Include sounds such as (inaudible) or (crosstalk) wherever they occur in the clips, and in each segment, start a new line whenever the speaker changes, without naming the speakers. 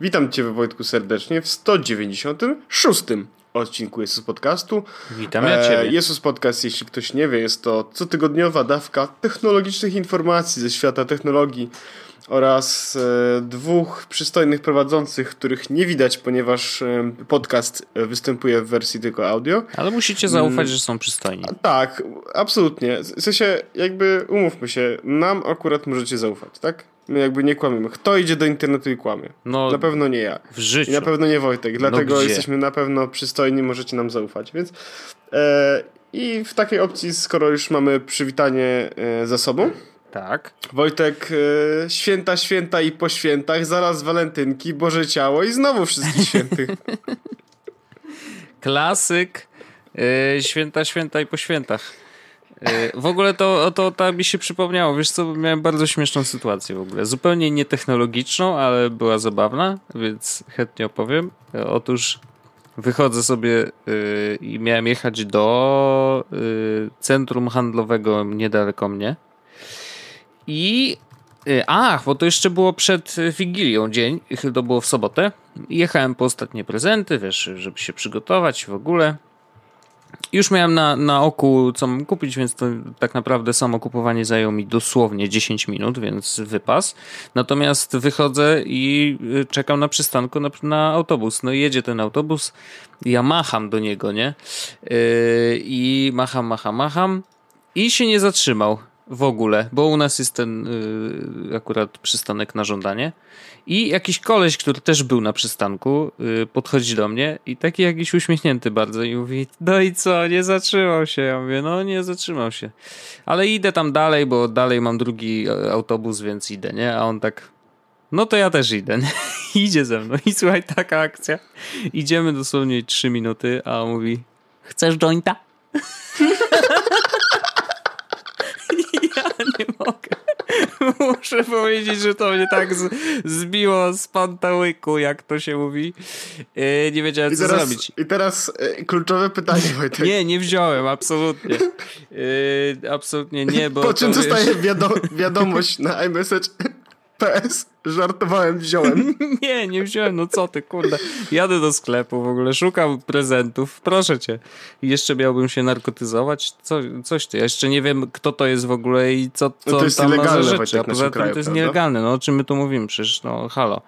Witam Cię, Wojtku, serdecznie w 196 odcinku Jesus Podcastu.
Witam ja Ciebie.
E, Jesus Podcast, jeśli ktoś nie wie, jest to cotygodniowa dawka technologicznych informacji ze świata technologii oraz e, dwóch przystojnych prowadzących, których nie widać, ponieważ e, podcast występuje w wersji tylko audio.
Ale musicie zaufać, mm. że są przystojni.
Tak, absolutnie. W sensie, jakby umówmy się, nam akurat możecie zaufać, tak? My jakby nie kłamiemy. Kto idzie do internetu i kłamie? No, na pewno nie ja.
W życiu.
I na pewno nie Wojtek. No dlatego no jesteśmy na pewno przystojni, możecie nam zaufać. Więc e, i w takiej opcji, skoro już mamy przywitanie e, za sobą.
Tak.
Wojtek, e, święta, święta i po świętach, zaraz walentynki, Boże Ciało i znowu wszystkich (laughs) świętych.
Klasyk. E, święta, święta i po świętach. E, w ogóle to, to tak mi się przypomniało, wiesz co, miałem bardzo śmieszną sytuację w ogóle. Zupełnie nietechnologiczną, ale była zabawna, więc chętnie opowiem. E, otóż wychodzę sobie yy, i miałem jechać do yy, centrum handlowego niedaleko mnie. I yy, ach, bo to jeszcze było przed Wigilią dzień, to było w sobotę. Jechałem po ostatnie prezenty, wiesz, żeby się przygotować w ogóle. Już miałem na, na oku, co mam kupić, więc to tak naprawdę samo kupowanie zajęło mi dosłownie 10 minut, więc wypas. Natomiast wychodzę i y, czekam na przystanku na, na autobus. No i jedzie ten autobus, ja macham do niego, nie? Yy, I macham, macham, macham i się nie zatrzymał w ogóle, bo u nas jest ten yy, akurat przystanek na żądanie. I jakiś koleś, który też był na przystanku, yy, podchodzi do mnie i taki jakiś uśmiechnięty bardzo i mówi, no i co, nie zatrzymał się. Ja mówię, no nie zatrzymał się. Ale idę tam dalej, bo dalej mam drugi e, autobus, więc idę, nie? A on tak, no to ja też idę. Nie? (laughs) Idzie ze mną i słuchaj, taka akcja. Idziemy dosłownie trzy minuty, a on mówi, chcesz jointa? (laughs) (laughs) Muszę powiedzieć, że to mnie tak z, zbiło z pantałyku, jak to się mówi. Yy, nie wiedziałem, I co
teraz,
zrobić.
I teraz yy, kluczowe pytanie, (laughs) Wojtek.
Nie, nie wziąłem, absolutnie. Yy, absolutnie nie, bo...
Po czym dostaję wiado- (laughs) wiadomość na iMessage PS, żartowałem, wziąłem. (laughs)
nie, nie wziąłem, no co ty, kurde. Jadę do sklepu w ogóle, szukam prezentów, proszę cię. jeszcze miałbym się narkotyzować? Co, coś ty, ja jeszcze nie wiem, kto to jest w ogóle i co, co
no to jest
tam
ma
za
rzeczy.
A poza tym
kraju,
to jest
prawda?
nielegalne, no o czym my tu mówimy, przecież no halo.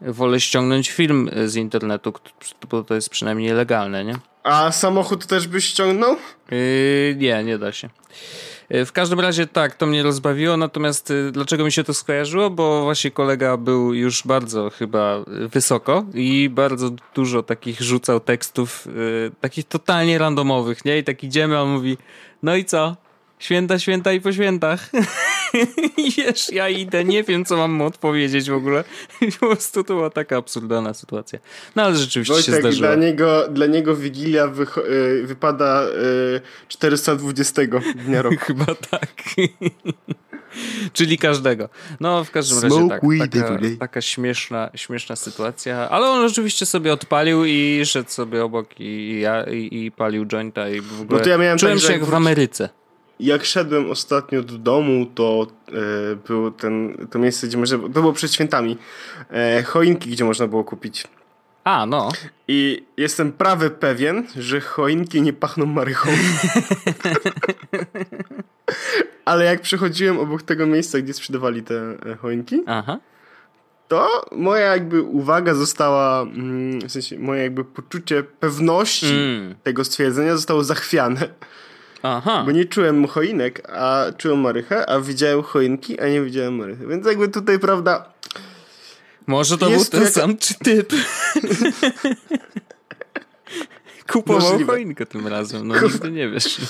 Wolę ściągnąć film z internetu, bo to jest przynajmniej legalne, nie?
A samochód też byś ściągnął?
Yy, nie, nie da się. E, w każdym razie tak, to mnie rozbawiło, natomiast e, dlaczego mi się to skojarzyło? Bo właśnie kolega był już bardzo chyba wysoko i bardzo dużo takich rzucał tekstów, yy, takich totalnie randomowych, nie? I tak idziemy, a on mówi, no i co? Święta, święta i po świętach. I (laughs) wiesz, ja idę, nie wiem, co mam mu odpowiedzieć w ogóle. (laughs) Po prostu to była taka absurdalna sytuacja. No ale rzeczywiście
Wojtek,
się zdarzyło.
Dla niego, dla niego Wigilia wy, y, wypada y, 420 dnia roku. (laughs)
Chyba tak. Czyli każdego. No, w każdym razie tak. Taka, taka śmieszna, śmieszna sytuacja. Ale on oczywiście sobie odpalił i szedł sobie obok i, ja, i, i palił jointa i w ogóle
no to ja miałem
czułem
tak,
się jak w Ameryce
jak szedłem ostatnio do domu, to e, było ten, to miejsce, gdzie można, to było przed świętami, e, choinki, gdzie można było kupić.
A, no.
I jestem prawy pewien, że choinki nie pachną marychą. (laughs) Ale jak przechodziłem obok tego miejsca, gdzie sprzedawali te e, choinki,
Aha.
to moja jakby uwaga została, mm, w sensie moje jakby poczucie pewności mm. tego stwierdzenia zostało zachwiane.
Aha.
Bo nie czułem choinek, a czułem marychę, a widziałem choinki, a nie widziałem marychy. Więc jakby tutaj, prawda...
Może to był ten jaka... sam czy typ. (laughs) Kupował Możliwe. choinkę tym razem, no nigdy nie wiesz.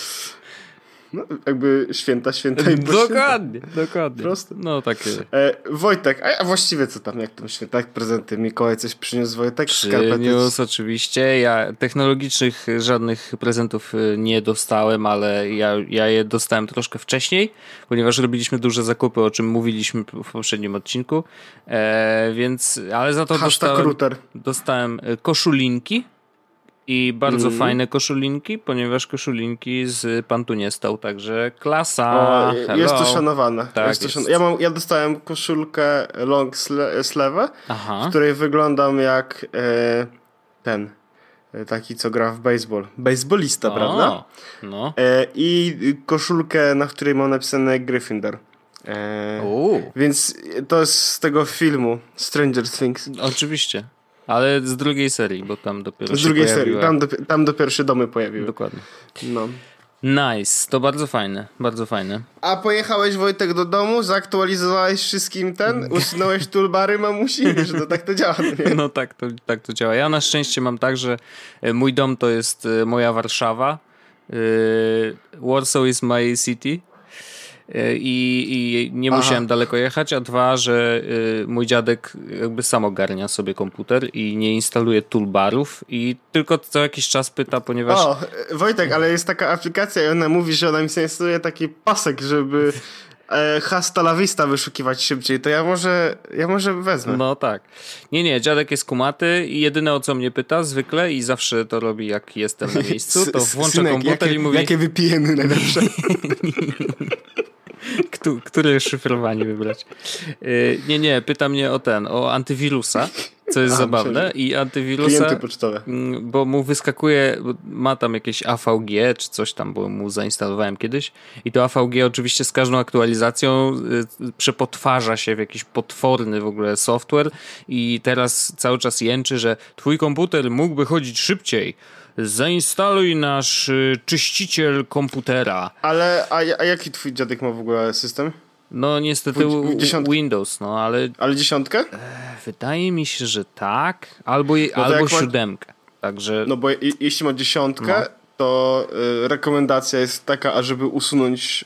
No, jakby święta, święta i (laughs)
Dokładnie,
święta.
dokładnie.
Proste.
No takie.
E, Wojtek, a, a, właściwie co tam, jak to święta, jak prezenty? Mikołaj coś przyniósł Wojtek?
Przyniósł oczywiście. Ja technologicznych żadnych prezentów y, nie dostałem, ale ja, ja je dostałem troszkę wcześniej, ponieważ robiliśmy duże zakupy, o czym mówiliśmy w poprzednim odcinku. E, więc, ale za to
dostałem,
dostałem y, koszulinki I bardzo mm. fajne koszulinki, ponieważ koszulinki z Pantu nie stał, także klasa. O,
jest to szanowane. Tak, jest to szan... ja, mam, ja dostałem koszulkę long sleeve, w której wyglądam jak e, ten e, taki, co gra w baseball. Baseballista, o, prawda? No. E, I koszulkę, na której mam napisane Gryffindor. E, więc to jest z tego filmu Stranger Things.
Oczywiście. Ale z drugiej serii, bo tam dopiero
Z drugiej serii, tam, do, tam dopiero się domy pojawiły.
Dokładnie. No. Nice, to bardzo fajne, bardzo fajne.
A pojechałeś Wojtek do domu, zaktualizowałeś wszystkim ten, (laughs) usunąłeś toolbary mamusi, (laughs) że to tak to działa.
Nie? No tak to, tak to działa. Ja na szczęście mam tak, że e, mój dom to jest e, moja Warszawa, e, Warsaw is my city i, i nie Aha. musiałem daleko jechać, a dwa, że y, mój dziadek jakby sam ogarnia sobie komputer i nie instaluje toolbarów i tylko co jakiś czas pyta, ponieważ... O,
Wojtek, ale jest taka aplikacja i ona mówi, że ona mi instaluje taki pasek, żeby e, hasta la vista wyszukiwać szybciej, to ja może, ja może wezmę.
No tak. Nie, nie, dziadek jest kumaty i jedyne o co mnie pyta zwykle i zawsze to robi jak jestem na miejscu, to włącza Synek, komputer
jakie,
i mówi...
Jakie wypijemy najlepsze? (laughs)
które szyfrowanie wybrać. Y, nie, nie, pyta mnie o ten, o antywirusa, co jest A, zabawne i antywirusa,
pocztowe.
Mm, bo mu wyskakuje, ma tam jakieś AVG czy coś tam, bo mu zainstalowałem kiedyś i to AVG oczywiście z każdą aktualizacją y, przepotwarza się w jakiś potworny w ogóle software i teraz cały czas jęczy, że twój komputer mógłby chodzić szybciej, zainstaluj nasz y, czyściciel komputera.
Ale, a, a jaki twój dziadek ma w ogóle system?
No niestety Windows, no ale...
Ale dziesiątkę? E,
wydaje mi się, że tak, albo, no albo siódemkę. Także...
No bo je, jeśli ma dziesiątkę, no. to y, rekomendacja jest taka, ażeby usunąć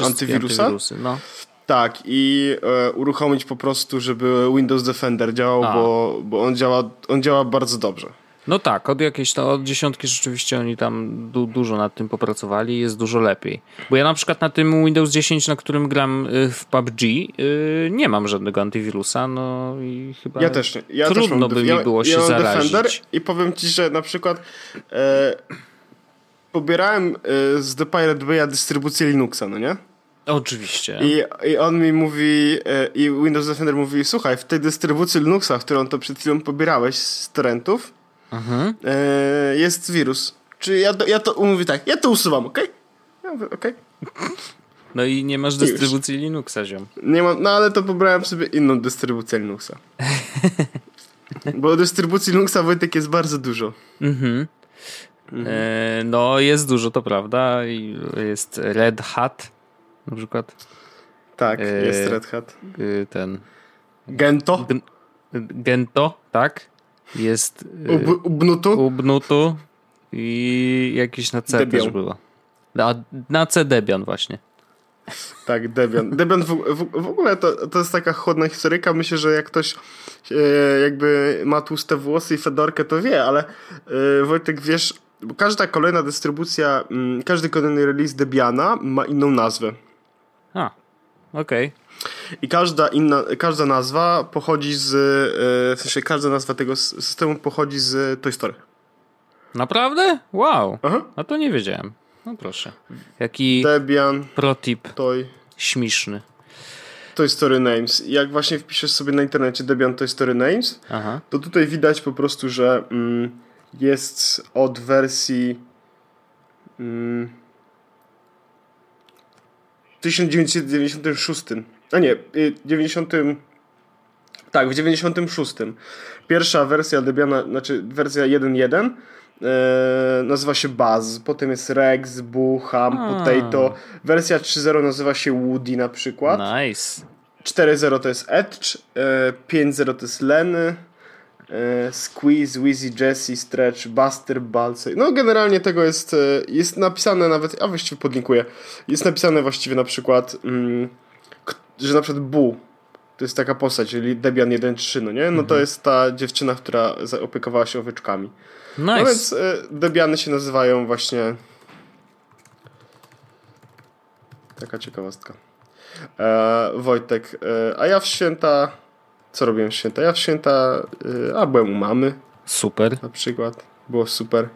y, antywirusa. Antywirusy, no. Tak, i y, uruchomić po prostu, żeby Windows Defender działał, bo, bo on, działa, on działa bardzo dobrze.
No tak, od jakiejś to od dziesiątki rzeczywiście oni tam du dużo nad tym popracowali jest dużo lepiej. Bo ja na przykład na tym Windows 10, na którym gram y, w PUBG, yy, nie mam żadnego antywirusa, no i chyba
ja też nie. Ja
trudno
też
by mi było
ja,
się
ja
zarazić. Defender
I powiem ci, że na przykład e, pobierałem e, z The Pirate Bay'a dystrybucję Linuxa, no nie?
Oczywiście.
I, I on mi mówi, e, i Windows Defender mówi, słuchaj, w tej dystrybucji Linuxa, którą to przed chwilą pobierałeś z torrentów, mhm. e, jest wirus. Czy ja, ja to mówię tak, ja to usuwam, ok? Ja mówię, okej. Okay.
No i nie masz dystrybucji. Linuxa, ziom.
Nie mam, no ale to pobrałem sobie inną dystrybucję Linuxa. (laughs) Bo dystrybucji Linuxa Wojtek jest bardzo dużo. Mhm.
mhm. E, no jest dużo, to prawda. Jest Red Hat na przykład.
Tak, e, jest Red Hat.
E, ten...
Gento?
Gento, tak. Jest
Ub, Ubuntu?
Ubuntu i jakieś na C Debian. też było. Na, na C Debian właśnie.
Tak, Debian. Debian w, w, w, ogóle to, to jest taka chłodna historyka. Myślę, że jak ktoś e, jakby ma tłuste włosy i fedorkę, to wie, ale e, Wojtek, wiesz, każda kolejna dystrybucja, m, mm, każdy kolejny release Debiana ma inną nazwę.
A, okej. Okay.
I każda inna, każda nazwa pochodzi z, e, w sensie każda nazwa tego systemu pochodzi z Toy Story.
Naprawdę? Wow. Aha. A to nie wiedziałem. No proszę. Jaki
Debian,
protip Toy. śmieszny.
Toy Story Names. Jak właśnie wpiszesz sobie na internecie Debian Toy Story Names, Aha. to tutaj widać po prostu, że mm, jest od wersji mm, 1996 a nie, 90. Y, tak, w 96. Pierwsza wersja Debiana, znaczy wersja 1.1 e, nazywa się Buzz, potem jest Rex, Boo, Ham, A. Potato. Wersja 3.0 nazywa się Woody na przykład.
Nice.
4.0 to jest Edge, e, 5.0 to jest Lenny, e, Squeeze, Wheezy, Jesse, Stretch, Buster, Balsey. No generalnie tego jest, jest napisane nawet, a właściwie podlinkuję, jest napisane właściwie na przykład... Mm, że na przykład Bu to jest taka postać, czyli Debian 1.3, no nie? No mhm. to jest ta dziewczyna, która opiekowała się owieczkami.
Nice.
No więc y, Debiany się nazywają właśnie taka ciekawostka. E, Wojtek, e, a ja w święta co robiłem w święta? Ja w święta, e, a byłem u mamy.
Super.
Na przykład. było super.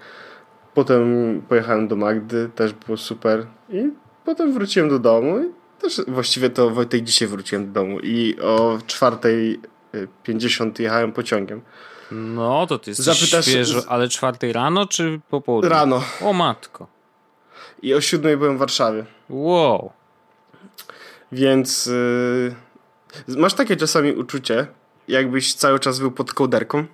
Potem pojechałem do Magdy, też było super. I potem wróciłem do domu i też właściwie to Wojtek dzisiaj wróciłem do domu i o 4.50 jechałem pociągiem.
No, to ty jesteś Zapytasz, świeżo, ale czwartej rano czy po południu?
Rano.
O matko.
I o siódmej byłem w Warszawie.
Wow.
Więc yy, masz takie czasami uczucie, jakbyś cały czas był pod kołderką.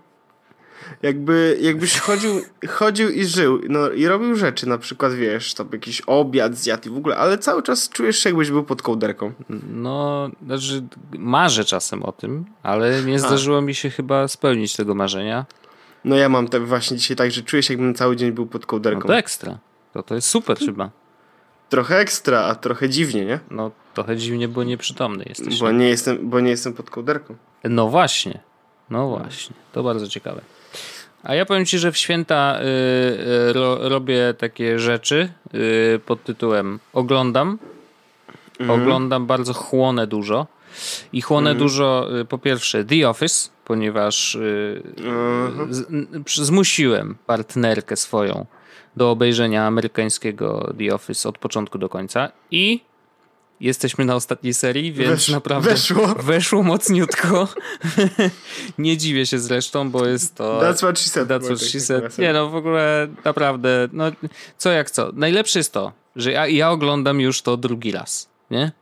Jakby, jakbyś chodził, chodził i żył, no i robił rzeczy, na przykład wiesz, tam jakiś obiad zjadł i w ogóle, ale cały czas czujesz się jakbyś był pod kołderką.
No, znaczy marzę czasem o tym, ale nie zdarzyło A. mi się chyba spełnić tego marzenia.
No ja mam tak właśnie dzisiaj tak, że czuję się jakbym cały dzień był pod kołderką. No
to ekstra. To, to jest super chyba.
Trochę ekstra, a trochę dziwnie, nie?
No trochę dziwnie, bo nieprzytomny jesteś.
Bo nie jestem, bo nie jestem pod kołderką.
No właśnie. No właśnie. To bardzo ciekawe. A ja powiem Ci, że w święta y, y, ro, robię takie rzeczy y, pod tytułem oglądam. Mhm. Oglądam bardzo, chłonę dużo. I chłonę mhm. dużo, y, po pierwsze, The Office, ponieważ y, mhm. z, zmusiłem partnerkę swoją do obejrzenia amerykańskiego The Office od początku do końca. I Jesteśmy na ostatniej serii, więc Wesz, naprawdę
weszło.
weszło mocniutko. (laughs) nie dziwię się zresztą, bo jest to...
That's what she said.
That's what she said. Nie no, w ogóle naprawdę, no co jak co. Najlepsze jest to, że ja, ja oglądam już to drugi raz, nie?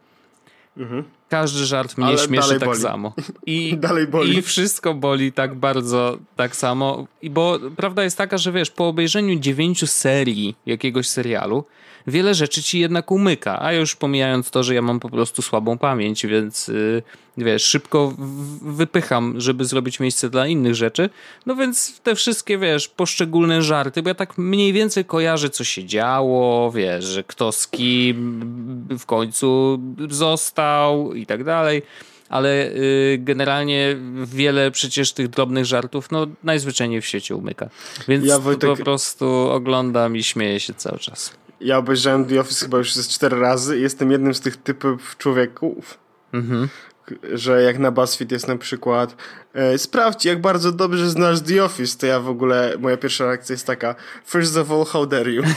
Mhm. Każdy żart mnie Ale śmieszy tak boli. samo.
I, (laughs) dalej boli.
I wszystko boli tak bardzo, tak samo. I bo prawda jest taka, że wiesz, po obejrzeniu dziewięciu serii jakiegoś serialu, wiele rzeczy ci jednak umyka. A już pomijając to, że ja mam po prostu słabą pamięć, więc yy, wiesz, szybko wypycham, żeby zrobić miejsce dla innych rzeczy. No więc te wszystkie, wiesz, poszczególne żarty, bo ja tak mniej więcej kojarzę, co się działo, wiesz, że kto z kim w końcu został i tak dalej ale y, generalnie wiele przecież tych drobnych żartów no najzwyczajniej w świecie umyka. Więc ja Wojtek... po prostu oglądam i śmieję się cały czas.
Ja obejrzałem The Office chyba już z cztery razy i jestem jednym z tych typów człowieków, mhm. że jak na BuzzFeed jest na przykład e, sprawdź jak bardzo dobrze znasz The Office, to ja w ogóle, moja pierwsza reakcja jest taka first of all, how dare you? (laughs)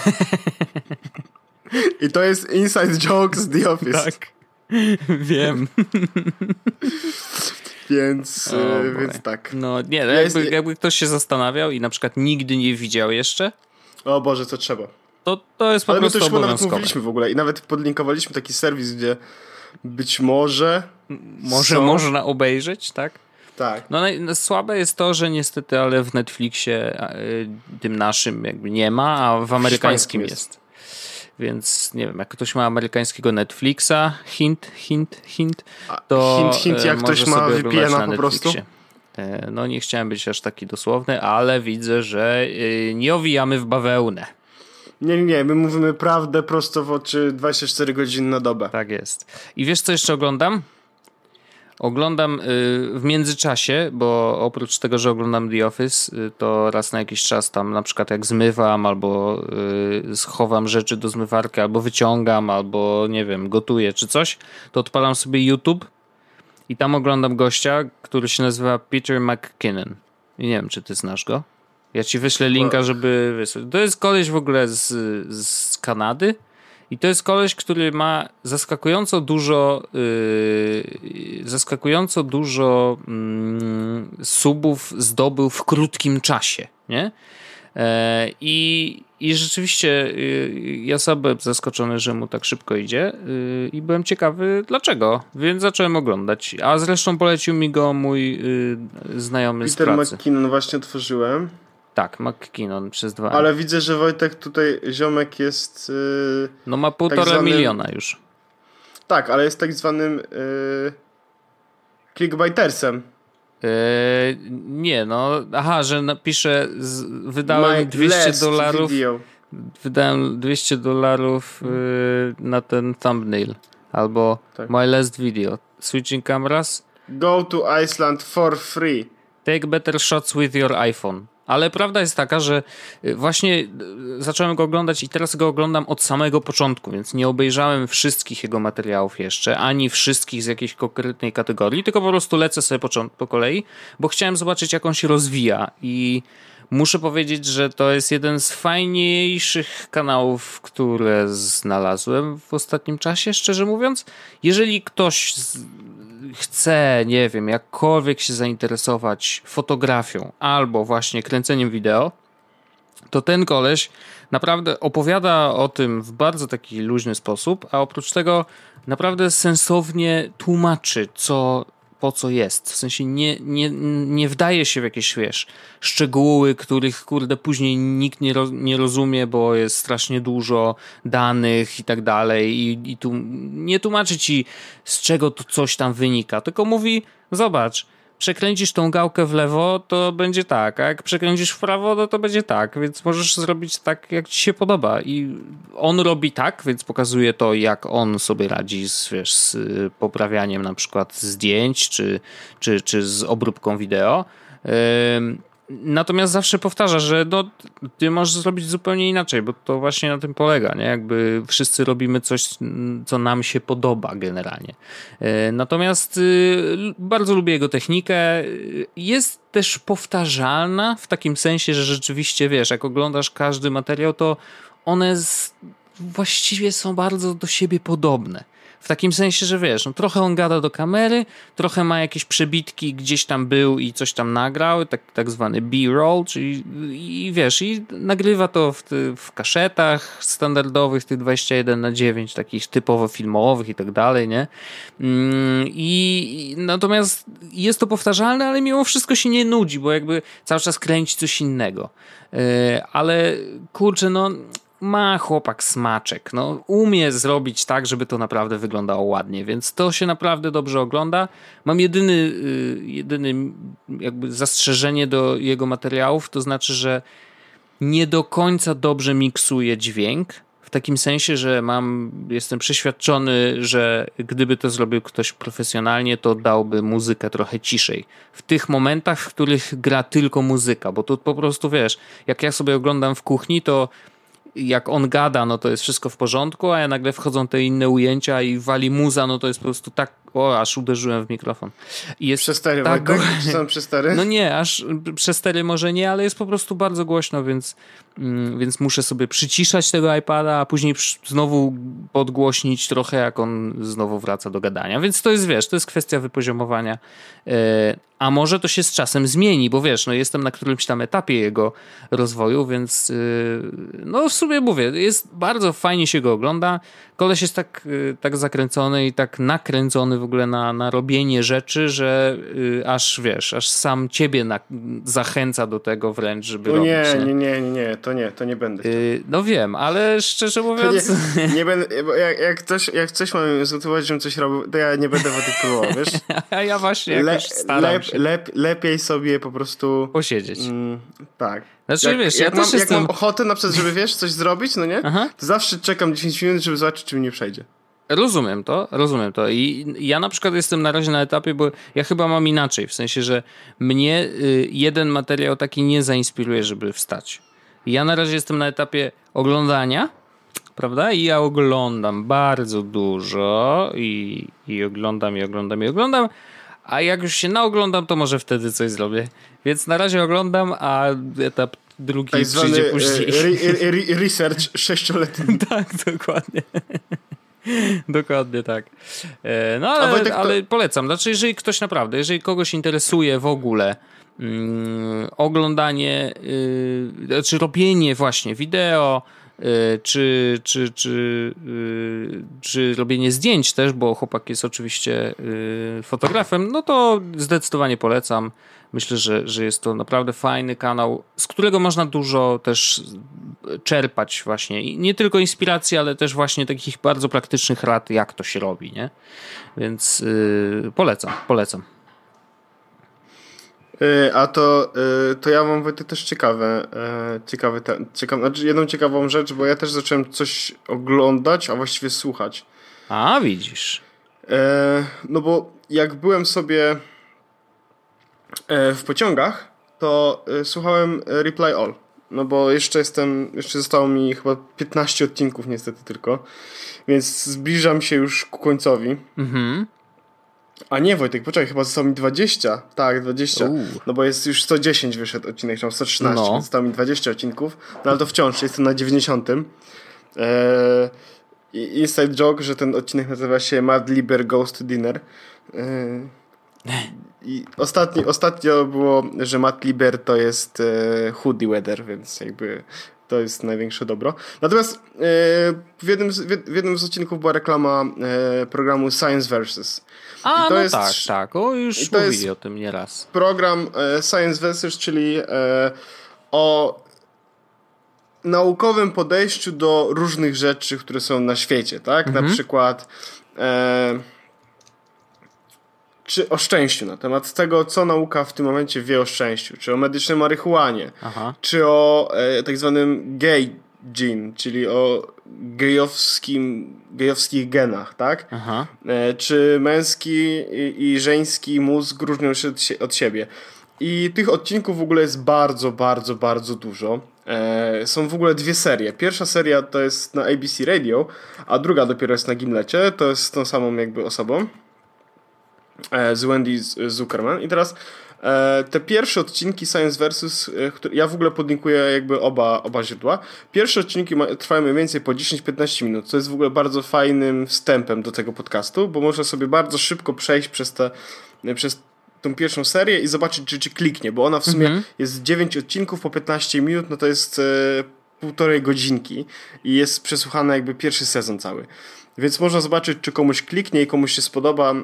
I to jest inside joke z The Office.
Tak, (laughs) wiem.
więc, oh więc tak.
No nie, jakby, jakby ktoś się zastanawiał i na przykład nigdy nie widział jeszcze,
o Boże, co trzeba.
To, to jest po
Ale
prostu
my to już nawet mówiliśmy w ogóle i nawet podlinkowaliśmy taki serwis, gdzie być może...
Może są... można obejrzeć, tak?
Tak.
No, no, słabe jest to, że niestety, ale w Netflixie y, tym naszym jakby nie ma, a w amerykańskim jest. jest. Więc nie wiem, jak ktoś ma amerykańskiego Netflixa, hint, hint, hint, to
hint, hint, jak ktoś ma VPN-a po prostu.
E, no nie chciałem być aż taki dosłowny, ale widzę, że y, nie owijamy w bawełnę.
Nie, nie, nie, my mówimy prawdę prosto w oczy 24 godziny na dobę.
Tak jest. I wiesz co jeszcze oglądam? Oglądam y, w międzyczasie, bo oprócz tego, że oglądam The Office, y, to raz na jakiś czas tam na przykład jak zmywam, albo schowam rzeczy do zmywarki, albo wyciągam, albo nie wiem, gotuję czy coś, to odpalam sobie YouTube i tam oglądam gościa, który się nazywa Peter McKinnon. I nie wiem, czy ty znasz go. Ja ci wyślę linka, żeby wysłać. To jest koleś w ogóle z, z Kanady. I to jest koleś, który ma zaskakująco dużo yy, zaskakująco dużo yy, subów zdobył w krótkim czasie, nie? E, I, I rzeczywiście y, ja sam byłem zaskoczony, że mu tak szybko idzie y, i byłem ciekawy dlaczego, więc zacząłem oglądać. A zresztą polecił mi go mój y, znajomy
Peter
z pracy.
McKinnon właśnie otworzyłem.
Tak, McKinnon przez dwa.
Ale widzę, że Wojtek tutaj, ziomek jest...
no ma półtora tak zwanym... miliona już.
Tak, ale jest tak zwanym yy, clickbaitersem.
Eee, nie, no, aha, że napiszę, z, wydałem My 200 dolarów. Wydałem 200 dolarów yy, na ten thumbnail. Albo tak. My last video. Switching cameras.
Go to Iceland for free.
Take better shots with your iPhone. Ale prawda jest taka, że y, właśnie y, zacząłem go oglądać i teraz go oglądam od samego początku, więc nie obejrzałem wszystkich jego materiałów jeszcze, ani wszystkich z jakiejś konkretnej kategorii, tylko po prostu lecę sobie po, po kolei, bo chciałem zobaczyć, jak on się rozwija i muszę powiedzieć, że to jest jeden z fajniejszych kanałów, które znalazłem w ostatnim czasie, szczerze mówiąc. Jeżeli ktoś chce, nie wiem, jakkolwiek się zainteresować fotografią albo właśnie kręceniem wideo, to ten koleś naprawdę opowiada o tym w bardzo taki luźny sposób, a oprócz tego naprawdę sensownie tłumaczy, co po co jest. W sensie nie, nie, nie wdaje się w jakieś, wiesz, szczegóły, których, kurde, później nikt nie, roz, nie rozumie, bo jest strasznie dużo danych i tak dalej i, i tu nie tłumaczy ci, z czego to coś tam wynika, tylko mówi, zobacz, przekręcisz tą gałkę w lewo, to będzie tak, a jak przekręcisz w prawo, to to będzie tak, więc możesz zrobić tak, jak ci się podoba. I on robi tak, więc pokazuje to, jak on sobie radzi z, wiesz, z poprawianiem na przykład zdjęć, czy, czy, czy z obróbką wideo. Natomiast zawsze powtarza, że no, ty możesz zrobić zupełnie inaczej, bo to właśnie na tym polega, nie? Jakby wszyscy robimy coś, co nam się podoba generalnie. E, natomiast y, bardzo lubię jego technikę. Jest też powtarzalna w takim sensie, że rzeczywiście, wiesz, jak oglądasz każdy materiał, to one z, właściwie są bardzo do siebie podobne. W takim sensie, że wiesz, no trochę on gada do kamery, trochę ma jakieś przebitki, gdzieś tam był i coś tam nagrał, tak, tak zwany B-roll, czyli i wiesz, i nagrywa to w, w kaszetach standardowych, tych 21 na 9, takich typowo filmowych i tak dalej, nie? Mm, I natomiast jest to powtarzalne, ale mimo wszystko się nie nudzi, bo jakby cały czas kręci coś innego. E, ale kurczę, no ma chłopak smaczek. No, umie zrobić tak, żeby to naprawdę wyglądało ładnie, więc to się naprawdę dobrze ogląda. Mam jedyny, y, jedyny jakby zastrzeżenie do jego materiałów, to znaczy, że nie do końca dobrze miksuje dźwięk. W takim sensie, że mam, jestem przeświadczony, że gdyby to zrobił ktoś profesjonalnie, to dałby muzykę trochę ciszej. W tych momentach, w których gra tylko muzyka, bo tu po prostu wiesz, jak ja sobie oglądam w kuchni, to jak on gada, no to jest wszystko w porządku, a ja nagle wchodzą te inne ujęcia i wali muza, no to jest po prostu tak, o, aż uderzyłem w mikrofon.
I jest przestery, tak? Czy są przestery?
No nie, aż przestery może nie, ale jest po prostu bardzo głośno, więc, mm, więc muszę sobie przyciszać tego iPada, a później znowu podgłośnić trochę, jak on znowu wraca do gadania. Więc to jest, wiesz, to jest kwestia wypoziomowania. E, a może to się z czasem zmieni, bo wiesz, no jestem na którymś tam etapie jego rozwoju, więc y, no w sumie mówię, jest bardzo fajnie się go ogląda. Koleś jest tak, y, tak zakręcony i tak nakręcony w ogóle na, na robienie rzeczy, że y, aż wiesz, aż sam ciebie na, zachęca do tego wręcz, żeby
no nie,
robić.
Nie, nie, nie, nie, to nie, to nie będę.
no wiem, ale szczerze mówiąc...
Nie, nie, będę, bo jak, jak, coś, jak coś mam zmotywować, żebym coś robił, to ja nie będę w tych próbował, wiesz? (laughs)
A ja właśnie Le, staram
lep, lepiej sobie po prostu...
Posiedzieć. Mm,
tak.
Znaczy, jak, wiesz, ja
jak,
mam,
jak mam ochotę na przykład, żeby wiesz, coś zrobić, no nie? Aha. To zawsze czekam 10 minut, żeby zobaczyć, czy mi nie przejdzie.
Rozumiem to, rozumiem to. I ja na przykład jestem na razie na etapie, bo ja chyba mam inaczej, w sensie, że mnie y, jeden materiał taki nie zainspiruje, żeby wstać. Ja na razie jestem na etapie oglądania, prawda? I ja oglądam bardzo dużo i, i oglądam, i oglądam, i oglądam, a jak już się naoglądam, to może wtedy coś zrobię. Więc na razie oglądam, a etap drugi tak przyjdzie później.
Re, re, research sześcioletni. (laughs)
tak, dokładnie. (laughs) Dokładnie tak. E, no ale, Wojtek, ale to... polecam. Znaczy, jeżeli ktoś naprawdę, jeżeli kogoś interesuje w ogóle mm, oglądanie, yy, znaczy robienie właśnie wideo, Y, czy, czy, czy, y, czy robienie zdjęć też, bo chłopak jest oczywiście y, fotografem, no to zdecydowanie polecam. Myślę, że, że jest to naprawdę fajny kanał, z którego można dużo też czerpać właśnie. I nie tylko inspiracji, ale też właśnie takich bardzo praktycznych rad, jak to się robi, nie? Więc yy, polecam, polecam.
Y, a to, y, to ja mam Wojtek też ciekawe, y, ciekawe, ciekawe, znaczy jedną ciekawą rzecz, bo ja też zacząłem coś oglądać, a właściwie słuchać.
A, widzisz.
No bo jak byłem sobie w pociągach, to słuchałem Reply All. No bo jeszcze jestem, jeszcze zostało mi chyba 15 odcinków niestety tylko, więc zbliżam się już ku końcowi. Mhm. A nie, Wojtek, poczekaj, chyba zostało mi 20. Tak, 20.
Uuu.
No bo jest już 110 wyszedł odcinek, czy tam 113,
No.
więc zostało mi 20 odcinków. No ale to wciąż, jestem na 90. Eee, inside joke, że ten odcinek nazywa się Mad Liber Goes to Dinner. Eee, I ostatni, ostatnio było, że Matt Liber to jest e, hoodie weather, więc jakby to jest największe dobro. Natomiast e, w, jednym z, w jednym z odcinków była reklama e, programu Science Versus.
A, no
jest-
tak, tak. O, już
to
mówili o tym nieraz.
program e, Science Versus, czyli e, o naukowym podejściu do różnych rzeczy, które są na świecie, tak? Na przykład e, czy o szczęściu, na temat tego, co nauka w tym momencie wie o szczęściu, czy o medycznej marihuanie,
Aha.
czy o e, tak zwanym gay gene, czyli o gejowskim, gejowskich genach, tak?
Aha.
E, czy męski i, i żeński mózg różnią się od, od siebie. I tych odcinków w ogóle jest bardzo, bardzo, bardzo dużo. E, są w ogóle dwie serie. Pierwsza seria to jest na ABC Radio, a druga dopiero jest na Gimlecie. To jest tą samą jakby osobą. E, z Wendy Zuckerman. I teraz e, te pierwsze odcinki Science Versus, e, ja w ogóle podlinkuję jakby oba, oba źródła. Pierwsze odcinki trwają mniej więcej po 10-15 minut, co jest w ogóle bardzo fajnym wstępem do tego podcastu, bo można sobie bardzo szybko przejść przez te, przez tą pierwszą serię i zobaczyć, czy, czy kliknie, bo ona w sumie jest 9 odcinków po 15 minut, no to jest e, półtorej godzinki i jest przesłuchany jakby pierwszy sezon cały. Więc można zobaczyć, czy komuś kliknie i komuś się spodoba e,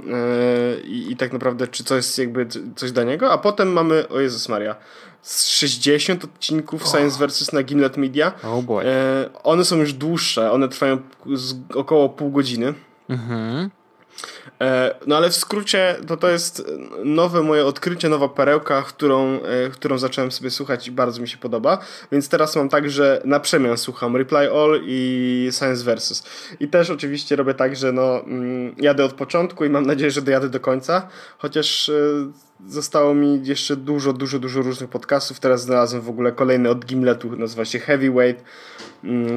i, tak naprawdę, czy to jest jakby coś dla niego. A potem mamy, o Jezus Maria, z 60 odcinków Science Versus na Gimlet Media.
Oh boy.
E, one są już dłuższe, one trwają około pół godziny.
Mhm.
E, No ale w skrócie to to jest nowe moje odkrycie, nowa perełka, którą, e, którą zacząłem sobie słuchać i bardzo mi się podoba. Więc teraz mam tak, że na przemian słucham Reply All i Science Versus. I też oczywiście robię tak, że no, mm, jadę od początku i mam nadzieję, że dojadę do końca. Chociaż e, zostało mi jeszcze dużo, dużo, dużo różnych podcastów. Teraz znalazłem w ogóle kolejny od Gimletu, nazywa się Heavyweight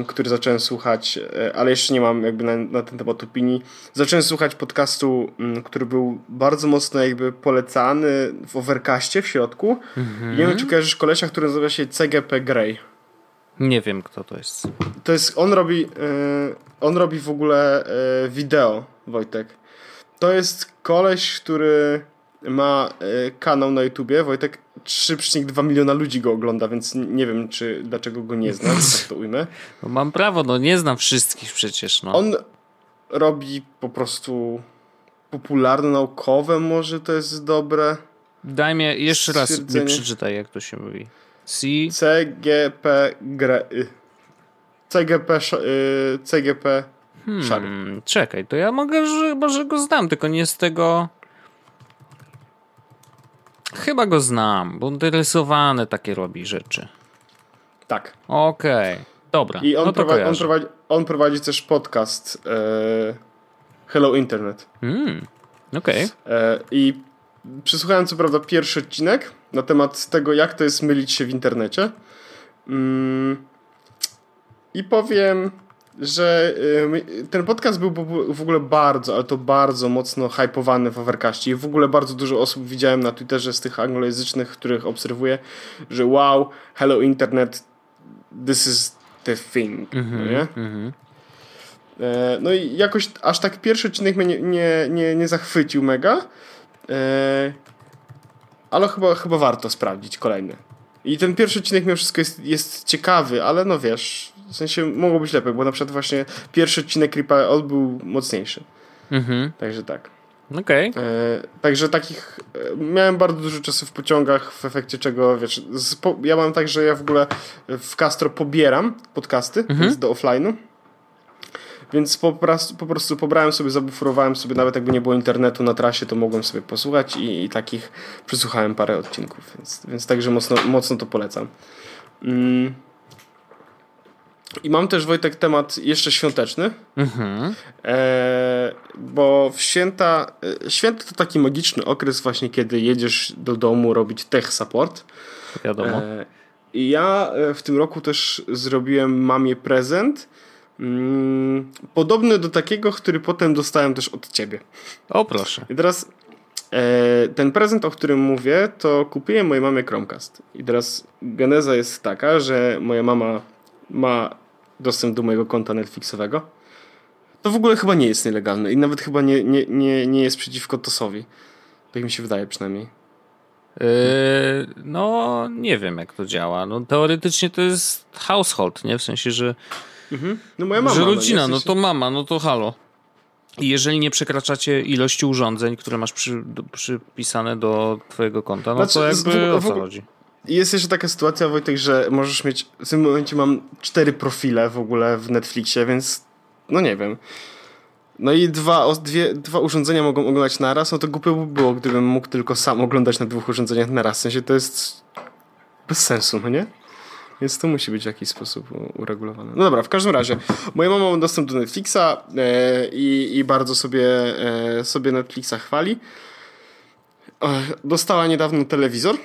który zacząłem słuchać, e, ale jeszcze nie mam jakby na, na ten temat opinii. Zacząłem słuchać podcastu, mm, który był bardzo mocno jakby polecany w Overcastie w środku. Nie wiem, czy kojarzysz kolesia, który nazywa się CGP Grey.
Nie wiem, kto to jest.
To jest, on robi, e, on robi w ogóle e, wideo, Wojtek. To jest koleś, który ma kanał na YouTubie, Wojtek 3,2 miliona ludzi go ogląda, więc nie wiem, czy dlaczego go nie znasz, (laughs) tak to ujmę.
No mam prawo, no nie znam wszystkich przecież, no.
On robi po prostu popularne naukowe, może to jest dobre.
Daj mnie jeszcze raz mi
Stwierdzenie.
przeczytaj, jak to się mówi. C...
CGP gre, y. CGP y, CGP szary.
Hmm, czekaj, to ja mogę, że może go znam, tylko nie z tego... Chyba go znam, bo on rysowane takie robi rzeczy.
Tak.
Okej, dobra,
I on,
no
prowadzi, on, prowadzi, on prowadzi też podcast e, Hello Internet.
Hmm, okej.
E, I przesłuchałem co prawda pierwszy odcinek na temat tego, jak to jest mylić się w internecie. Mm, I powiem, że ten podcast był w ogóle bardzo, ale to bardzo mocno hypowany w Overcastie. I w ogóle bardzo dużo osób widziałem na Twitterze z tych anglojęzycznych, których obserwuję, że wow, hello internet, this is the thing. no nie?
Mhm.
E, No i jakoś aż tak pierwszy odcinek mnie nie, nie, nie, nie zachwycił mega. E, Ale chyba, chyba warto sprawdzić kolejny. I ten pierwszy odcinek mimo wszystko jest, jest ciekawy, ale no wiesz, w sensie mogło być lepiej, bo na przykład właśnie pierwszy odcinek Ripa All był mocniejszy.
Mhm.
Także tak.
Okej.
E, także takich e, miałem bardzo dużo czasu w pociągach, w efekcie czego wiesz, z, po, ja mam tak, że ja w ogóle w Castro pobieram podcasty, więc do offline'u. Więc po prostu, po prostu pobrałem sobie, zabufrowałem sobie, nawet jakby nie było internetu na trasie, to mogłem sobie posłuchać i, i takich przesłuchałem parę odcinków, więc, więc także mocno, mocno to polecam. Mm. I mam też, Wojtek, temat jeszcze świąteczny.
Mhm.
E, bo w święta, e, święta to taki magiczny okres właśnie, kiedy jedziesz do domu robić tech support.
Wiadomo.
E, I ja e, w tym roku też zrobiłem mamie prezent. Mm, podobny do takiego, który potem dostałem też od ciebie.
O proszę.
I teraz E, ten prezent, o którym mówię, to kupiłem mojej mamie Chromecast. I teraz geneza jest taka, że moja mama ma dostęp do mojego konta Netflixowego. To w ogóle chyba nie jest nielegalne i nawet chyba nie, nie, nie, nie jest przeciwko TOS-owi. Tak mi się wydaje przynajmniej.
Yy, no, nie wiem jak to działa. No, teoretycznie to jest household, nie? W sensie, że,
Mhm. No moja mama.
że
no,
rodzina, no to mama, no to halo. I jeżeli nie przekraczacie ilości urządzeń, które masz przy, do, przypisane do twojego konta, no
Znaczy,
to jakby
w-
o co chodzi?
Jest jeszcze taka sytuacja, Wojtek, że możesz mieć. W tym momencie mam cztery profile w ogóle w Netflixie, więc no nie wiem. No i dwa, o- dwie, dwa urządzenia mogą oglądać naraz, no to głupio by było, gdybym mógł tylko sam oglądać na dwóch urządzeniach naraz. W sensie to jest bez sensu, no nie? Więc to musi być w jakiś sposób uregulowane. No dobra, w każdym razie, moja mama ma dostęp do Netflixa e, i, i bardzo sobie, e, sobie Netflixa chwali. E, dostała niedawno telewizor.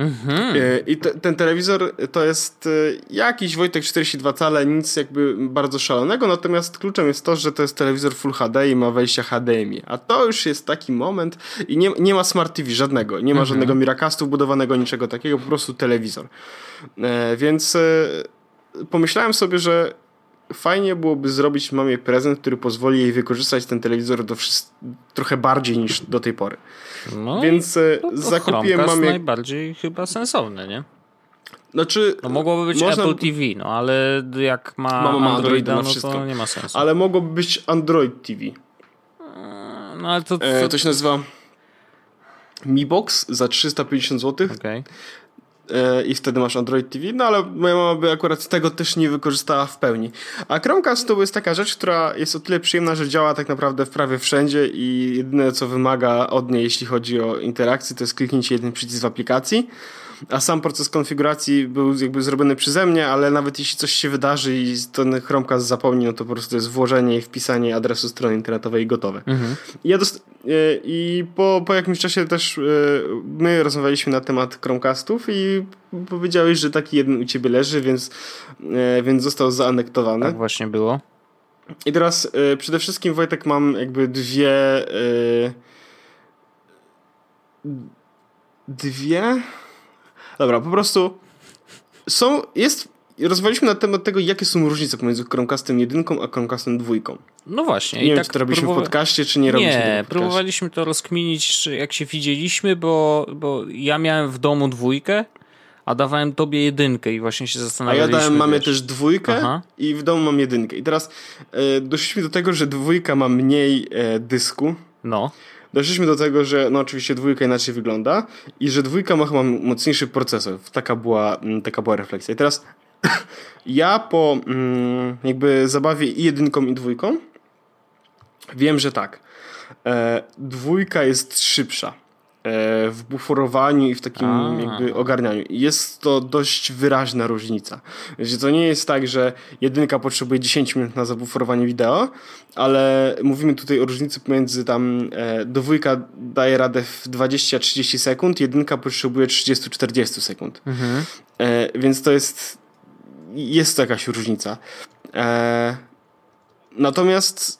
Mhm.
E, I te, ten telewizor to jest e, jakiś Wojtek 42 cale, nic jakby bardzo szalonego, natomiast kluczem jest to, że to jest telewizor Full HD i ma wejścia HDMI. A to już jest taki moment i nie, nie ma Smart TV żadnego, nie ma żadnego Miracastu wbudowanego, niczego takiego, po prostu telewizor. E, więc pomyślałem sobie, że fajnie byłoby zrobić mamie prezent, który pozwoli jej wykorzystać ten telewizor do trochę bardziej niż do tej pory.
No
Więc
to
zakupiłem mamie...
najbardziej chyba sensowne, nie?
Znaczy,
No mogłoby być
Można-
Apple TV, no ale jak ma,
Mama ma Androida
no
wszystko.
to nie ma sensu.
ale mogłoby być Android TV.
No ale to... to,
E, to się nazywa Mi Box za 350 zł
Okej.
E, i wtedy masz Android TV, no ale moja mama by akurat tego też nie wykorzystała w pełni. A Chromecast to jest taka rzecz, która jest o tyle przyjemna, że działa tak naprawdę w prawie wszędzie i jedyne co wymaga od niej, jeśli chodzi o interakcję, to jest kliknięcie jeden przycisk w aplikacji. A sam proces konfiguracji był jakby zrobiony przeze mnie, ale nawet jeśli coś się wydarzy i ten Chromecast zapomni, no to po prostu jest włożenie i wpisanie adresu strony internetowej i gotowe.
Mhm.
I Ja dost- e, I po, po jakimś czasie też e, my rozmawialiśmy na temat Chromecastów i powiedziałeś, że taki jeden u ciebie leży, więc, e, więc został zaanektowany.
Tak właśnie było.
I teraz przede wszystkim Wojtek mam jakby dwie dwie dobra, po prostu są, jest rozmawialiśmy na temat tego, jakie są różnice pomiędzy Chromecastem jedynką a Chromecastem dwójką.
No właśnie.
Nie wiem, czy to robiliśmy
próbowa-
w podcaście, czy nie robiliśmy
Nie, próbowaliśmy to rozkminić, jak się widzieliśmy, bo, bo ja miałem w domu dwójkę, a dawałem tobie jedynkę i właśnie się
A ja
zastanawialiśmy.
dałem mamie
wiesz.
też dwójkę
Aha.
i w domu mam jedynkę. I teraz e, doszliśmy do tego, że dwójka ma mniej e, dysku.
No.
Doszliśmy do tego, że no oczywiście dwójka inaczej wygląda i że dwójka ma chyba mocniejszy procesor. Taka była, mm, taka była refleksja. I teraz (coughs) ja po mm, jakby zabawie i jedynką i dwójką wiem, że tak. E, dwójka jest szybsza w buforowaniu i w takim
A.
jakby ogarnianiu. Jest to dość wyraźna różnica. Wiecie, to nie jest tak, że jedynka potrzebuje 10 minut na zabuforowanie wideo, ale mówimy tutaj o różnicy pomiędzy tam e, dwójka daje radę w 20-30 sekund, jedynka potrzebuje 30-40 sekund.
Mhm.
E, więc to jest jest to jakaś różnica. E, natomiast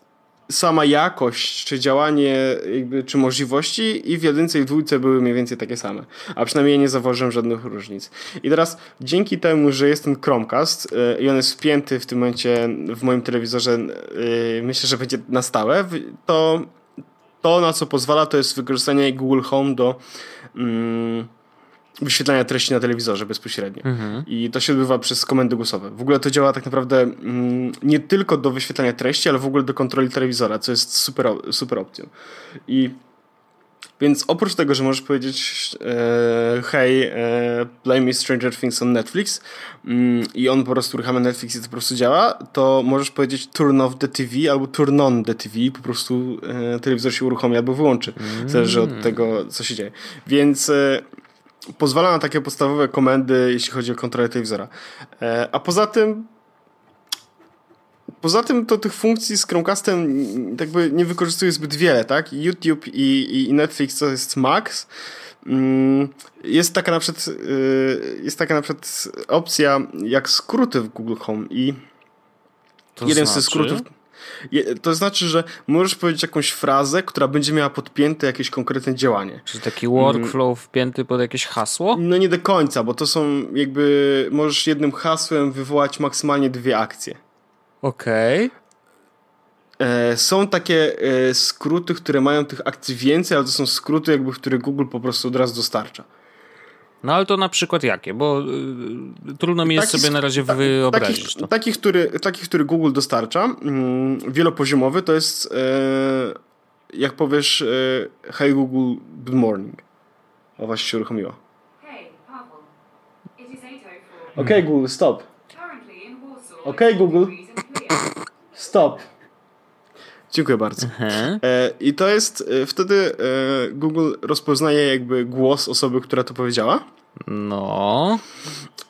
sama jakość, czy działanie, jakby, czy możliwości i w jedynce i w dwójce były mniej więcej takie same. A przynajmniej ja nie zauważyłem żadnych różnic. I teraz dzięki temu, że jest ten Chromecast e, i on jest wpięty w tym momencie w moim telewizorze, e, myślę, że będzie na stałe, to to, na co pozwala, to jest wykorzystanie Google Home do mm, wyświetlania treści na telewizorze bezpośrednio.
Mhm.
I to się odbywa przez komendy głosowe. W ogóle to działa tak naprawdę mm, nie tylko do wyświetlania treści, ale w ogóle do kontroli telewizora, co jest super, super opcją. I więc oprócz tego, że możesz powiedzieć e, hej, e, play me Stranger Things on Netflix mm, i on po prostu uruchamia Netflix i to po prostu działa, to możesz powiedzieć turn off the TV albo turn on the TV po prostu e, telewizor się uruchomi albo wyłączy. Zależy od tego, co się dzieje. Więc e, pozwala na takie podstawowe komendy, jeśli chodzi o kontrolę telewizora. E, a poza tym Poza tym to tych funkcji z Chromecastem jakby nie wykorzystuje zbyt wiele, tak? YouTube i, i Netflix to jest max. Mm, Jest taka na przykład, y, jest taka na przykład opcja jak skróty w Google Home i
To
jeden
znaczy?
ze skrótów Je, to znaczy, że możesz powiedzieć jakąś frazę, która będzie miała podpięte jakieś konkretne działanie.
Czy taki workflow mm. wpięty pod jakieś hasło?
No nie do końca, bo to są jakby, możesz jednym hasłem wywołać maksymalnie dwie akcje.
Okej. Okay.
E, są takie e, skróty, które mają tych akcji więcej, ale to są skróty, jakby, które Google po prostu od razu dostarcza.
No ale to na przykład jakie? Bo y, trudno mi jest taki, sobie na razie wyobrazić.
Takich, to. Taki, który, taki, który Google dostarcza, y, wielopoziomowy, to jest y, jak powiesz e, Hey Google, good morning. O, właśnie się uruchomiło. Hey, is 8.04. Okay, Google, stop. Okay, Google. Stop. Dziękuję bardzo. E, I to jest e, wtedy e, Google rozpoznaje jakby głos osoby, która to powiedziała.
No.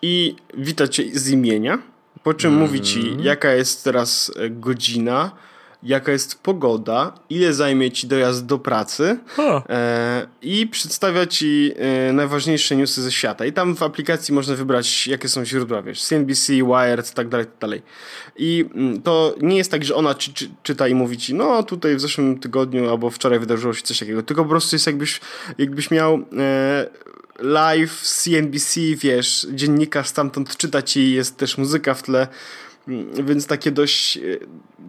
I wita cię z imienia, po czym mm. mówi ci, jaka jest teraz godzina, jaka jest pogoda, ile zajmie ci dojazd do pracy e, i przedstawia ci e, najważniejsze newsy ze świata. I tam w aplikacji można wybrać, jakie są źródła, wiesz, CNBC, Wired, tak dalej, tak dalej. I mm, to nie jest tak, że ona czy, czy, czyta i mówi ci, no tutaj w zeszłym tygodniu albo wczoraj wydarzyło się coś takiego, tylko po prostu jest jakbyś, jakbyś miał e, live CNBC, wiesz, dziennikarz stamtąd czyta ci, jest też muzyka w tle, więc takie dość, e,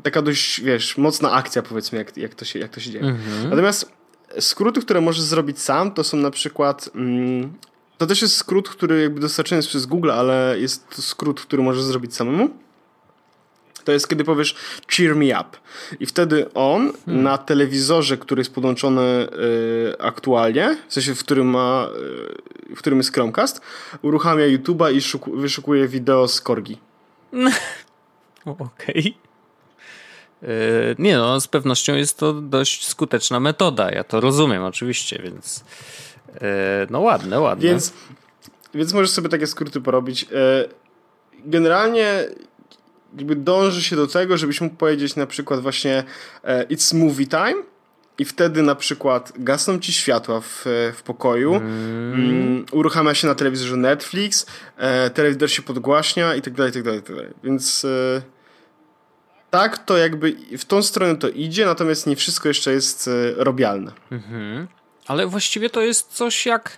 taka dość, wiesz, mocna akcja powiedzmy, jak, jak, to, się, jak to się dzieje. Mhm. Natomiast skróty, które możesz zrobić sam, to są na przykład mm, to też jest skrót, który jakby dostarczony jest przez Google, ale jest to skrót, który możesz zrobić samemu. To jest kiedy powiesz cheer me up. I wtedy on hmm. na telewizorze, który jest podłączony y, aktualnie, w sensie w którym ma, y, w którym jest Chromecast, uruchamia YouTube'a i szuku, wyszukuje wideo z Korgi. (laughs)
Okej. Okay. Nie no, z pewnością jest to dość skuteczna metoda. Ja to rozumiem oczywiście, więc e, no ładne, ładne.
Więc, więc możesz sobie takie skróty porobić. E, generalnie jakby dąży się do tego, żebyś mógł powiedzieć na przykład właśnie it's movie time i wtedy na przykład gasną ci światła w, w pokoju, mm. Uruchamia się na telewizorze Netflix, e, telewizor się podgłaśnia i tak dalej, tak dalej, tak dalej. Więc e, tak, to jakby w tą stronę to idzie, natomiast nie wszystko jeszcze jest e, robialne. Mhm.
Ale właściwie to jest coś jak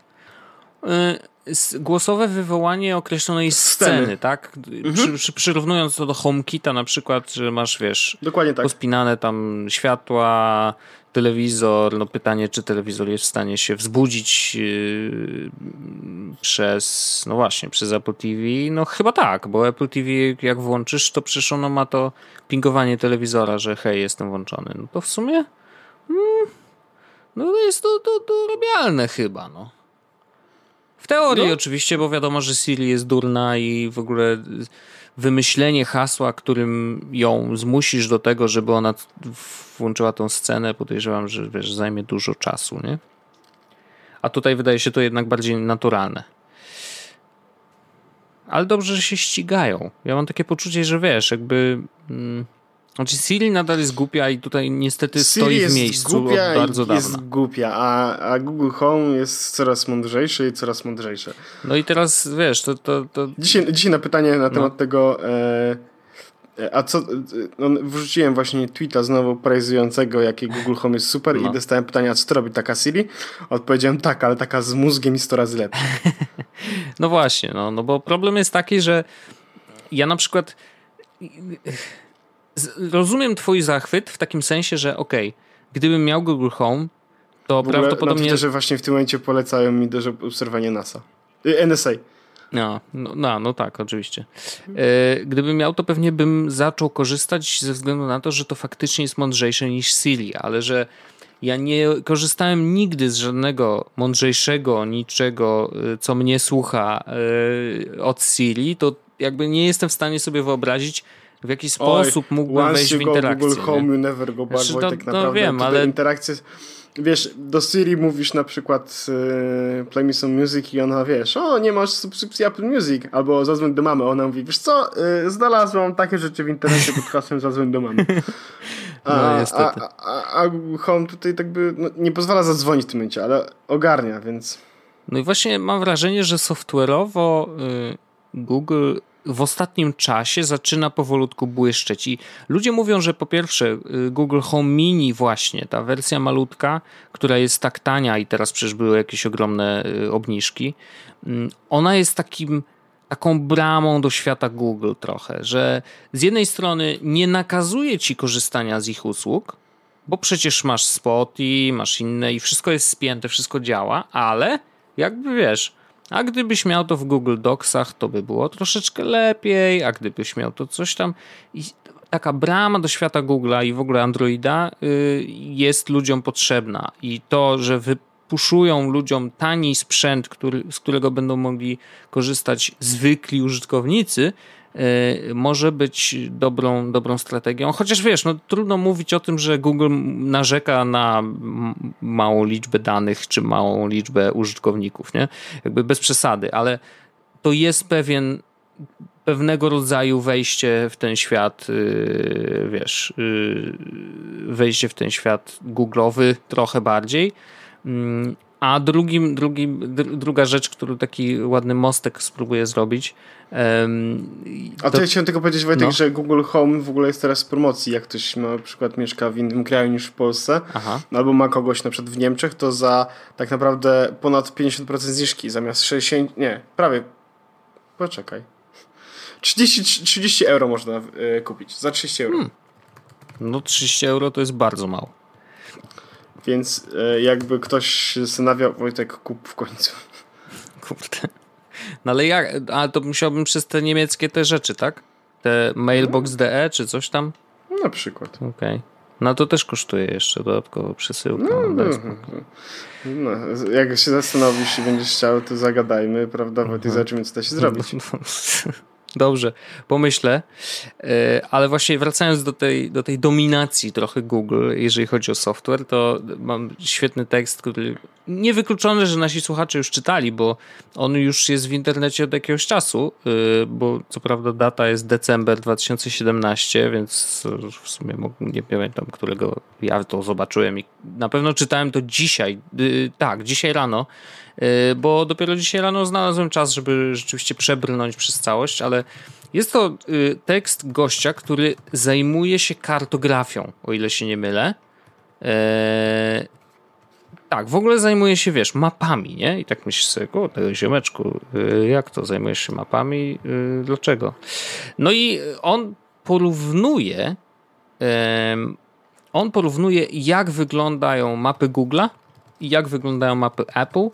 y, głosowe wywołanie określonej sceny, sceny tak? Mhm. Przy, przy, przyrównując to do HomeKita na przykład, że masz, wiesz,
Dokładnie tak.
pospinane tam światła, telewizor, no pytanie, czy telewizor jest w stanie się wzbudzić yy, przez, no właśnie, przez Apple TV. No chyba tak, bo Apple TV jak włączysz, to przecież ono ma to pingowanie telewizora, że hej, jestem włączony. No to w sumie mm, no jest to, to, to robialne chyba, no. W teorii no. oczywiście, bo wiadomo, że Siri jest durna i w ogóle wymyślenie hasła, którym ją zmusisz do tego, żeby ona włączyła tą scenę, podejrzewam, że wiesz, zajmie dużo czasu, nie? A tutaj wydaje się to jednak bardziej naturalne. Ale dobrze, że się ścigają. Ja mam takie poczucie, że wiesz, jakby. Mm, znaczy Siri nadal jest głupia i tutaj niestety Siri stoi w miejscu od bardzo dawna.
jest głupia, a, a Google Home jest coraz mądrzejszy i coraz mądrzejsze.
No i teraz wiesz, to... to, to...
Dzisiaj, dzisiaj na pytanie na temat no. tego... E, a co, no, wrzuciłem właśnie tweeta znowu praizującego, jaki Google Home jest super no. i dostałem pytanie, a co to robi taka Siri? Odpowiedziałem tak, ale taka z mózgiem i 100 razy lepiej.
no właśnie, no, no bo problem jest taki, że ja na przykład rozumiem twój zachwyt w takim sensie, że okej, okay, gdybym miał Google Home, to prawdopodobnie...
Na że właśnie w tym momencie polecają mi do obserwowania NASA. Y, NSA.
No, no, no, no tak, oczywiście. E, gdybym miał, to pewnie bym zaczął korzystać ze względu na to, że to faktycznie jest mądrzejsze niż Siri, ale że ja nie korzystałem nigdy z żadnego mądrzejszego niczego, y, co mnie słucha y, od Siri, to jakby nie jestem w stanie sobie wyobrazić, w jaki sposób Oj, mógłbym wejść w interakcję.
Google Home, you never go back, znaczy, Wojtek, no, naprawdę. No wiem, ale... Interakcje... Wiesz, do Siri mówisz na przykład yy, play me some music i ona, wiesz, o, nie masz subskrypcji Apple Music, albo zadzwoń do mamy. Ona mówi, wiesz co, yy, znalazłam takie rzeczy w internecie pod hasłem zadzwoń do mamy. (laughs) A, no. A, a, a Home tutaj tak by no, nie pozwala zadzwonić w tym momencie, ale ogarnia, więc...
No i właśnie mam wrażenie, że software'owo yy, Google w ostatnim czasie zaczyna powolutku błyszczeć. I ludzie mówią, że po pierwsze y, Google Home Mini właśnie, ta wersja malutka, która jest tak tania i teraz przecież były jakieś ogromne y, obniżki, mm, ona jest takim taką bramą do świata Google trochę, że z jednej strony nie nakazuje ci korzystania z ich usług, bo przecież masz Spoty, masz inne i wszystko jest spięte, wszystko działa, ale jakby wiesz, a gdybyś miał to w Google Docsach, to by było troszeczkę lepiej, a gdybyś miał to coś tam. I taka brama do świata Google'a i w ogóle Androida y, jest ludziom potrzebna. I to, że wypuszują ludziom tani sprzęt, który, z którego będą mogli korzystać zwykli użytkownicy, może być dobrą, dobrą strategią. Chociaż wiesz, no, trudno mówić o tym, że Google narzeka na małą liczbę danych czy małą liczbę użytkowników, nie? Jakby bez przesady, ale to jest pewien pewnego rodzaju wejście w ten świat, y, wiesz, y, wejście w ten świat Google'owy trochę bardziej. A drugim, drugim, druga rzecz, którą taki ładny mostek spróbuję zrobić. Um,
A to, ja chciałem tylko powiedzieć, Wojtek, no. że Google Home w ogóle jest teraz w promocji. Jak ktoś ma, na przykład mieszka w innym kraju niż w Polsce, Aha. albo ma kogoś na przykład w Niemczech, to za tak naprawdę ponad 50% zniżki zamiast 60, nie, prawie, poczekaj. 30, 30 euro można y, kupić, za 30 euro. Hmm.
No 30 euro to jest bardzo mało.
Więc e, jakby ktoś się zastanawiał, Wojtek, kup w końcu.
Kurde. No ale jak, ale to musiałbym przez te niemieckie te rzeczy, tak? Te mailbox.de czy coś tam?
Na przykład.
Okej. Okay. No to też kosztuje jeszcze dodatkowo przesyłka. No, no,
no, jak się zastanowisz i będziesz chciał, to zagadajmy, prawda? Wojtek, mhm. zobaczymy, co da się zrobić.
Dobrze, pomyślę. E, ale właśnie wracając do tej, do tej dominacji trochę Google, jeżeli chodzi o software, to mam świetny tekst, który niewykluczone, że nasi słuchacze już czytali, bo on już jest w internecie od jakiegoś czasu, e, bo co prawda data jest december 2017, więc w sumie nie pamiętam, którego ja to zobaczyłem i na pewno czytałem to dzisiaj, e, tak, dzisiaj rano bo dopiero dzisiaj rano znalazłem czas, żeby rzeczywiście przebrnąć przez całość, ale jest to y, tekst gościa, który zajmuje się kartografią, o ile się nie mylę. Eee, tak, w ogóle zajmuje się, wiesz, mapami, nie? I tak myślisz sobie, o, tego ziomeczku, y, jak to zajmujesz się mapami? Dlaczego? No i on porównuje on porównuje, jak wyglądają mapy Google'a i jak wyglądają mapy Apple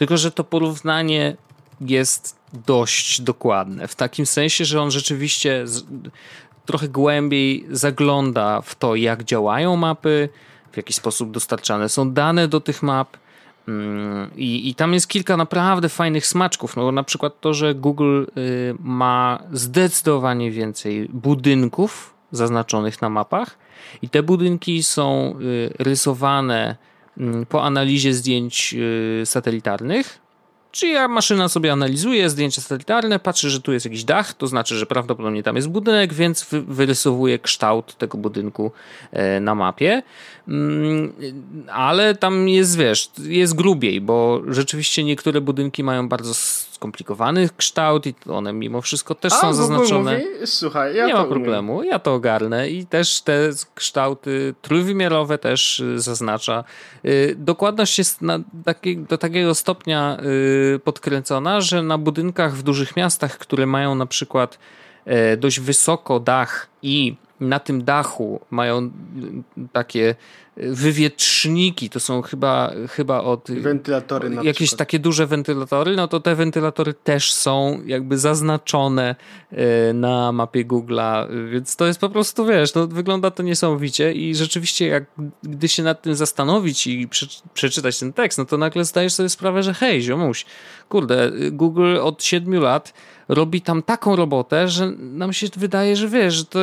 tylko, że to porównanie jest dość dokładne. W takim sensie, że on rzeczywiście z, trochę głębiej zagląda w to, jak działają mapy, w jaki sposób dostarczane są dane do tych map. Mm, I, I tam jest kilka naprawdę fajnych smaczków. No, na przykład to, że Google y, ma zdecydowanie więcej budynków zaznaczonych na mapach, i te budynki są y, rysowane po analizie zdjęć y, satelitarnych, Czyja maszyna sobie analizuje zdjęcia satelitarne, patrzy, że tu jest jakiś dach, to znaczy, że prawdopodobnie tam jest budynek, więc wyrysowuje kształt tego budynku e, na mapie. Mm, ale tam jest, wiesz, jest grubiej, bo rzeczywiście niektóre budynki mają bardzo skomplikowany kształt i one mimo wszystko też A, są zaznaczone. Mówi?
Słuchaj, ja
Nie ma problemu, umiem. ja to ogarnę i też te kształty trójwymiarowe też zaznacza. Y, dokładność jest na taki, do takiego stopnia y, podkręcona, że na budynkach w dużych miastach, które mają na przykład e, dość wysoko dach i na tym dachu mają takie wywietrzniki, to są chyba, chyba od...
Wentylatory
na Jakieś przykład. takie duże wentylatory, no to te wentylatory też są jakby zaznaczone na mapie Google'a, więc to jest po prostu, wiesz, no wygląda to niesamowicie i rzeczywiście jak gdy się nad tym zastanowić i przeczytać ten tekst, no to nagle zdajesz sobie sprawę, że hej, ziomuś, kurde, Google od siedmiu lat robi tam taką robotę, że nam się wydaje, że wiesz, że to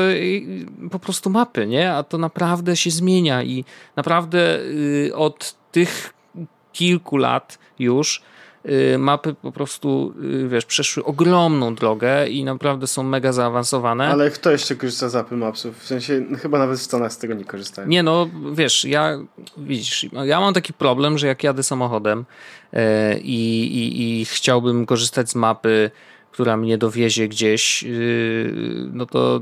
po prostu mapy, nie? A to naprawdę się zmienia i naprawdę y, od tych kilku lat już y, mapy po prostu, y, wiesz, przeszły ogromną drogę i naprawdę są mega zaawansowane.
Ale kto jeszcze korzysta z Apple Mapsów? W sensie, chyba nawet w Stanach z tego nie korzystają.
Nie, no, wiesz, ja, widzisz, ja mam taki problem, że jak jadę samochodem i, i, i chciałbym korzystać z mapy która mnie dowiezie gdzieś, yy, no to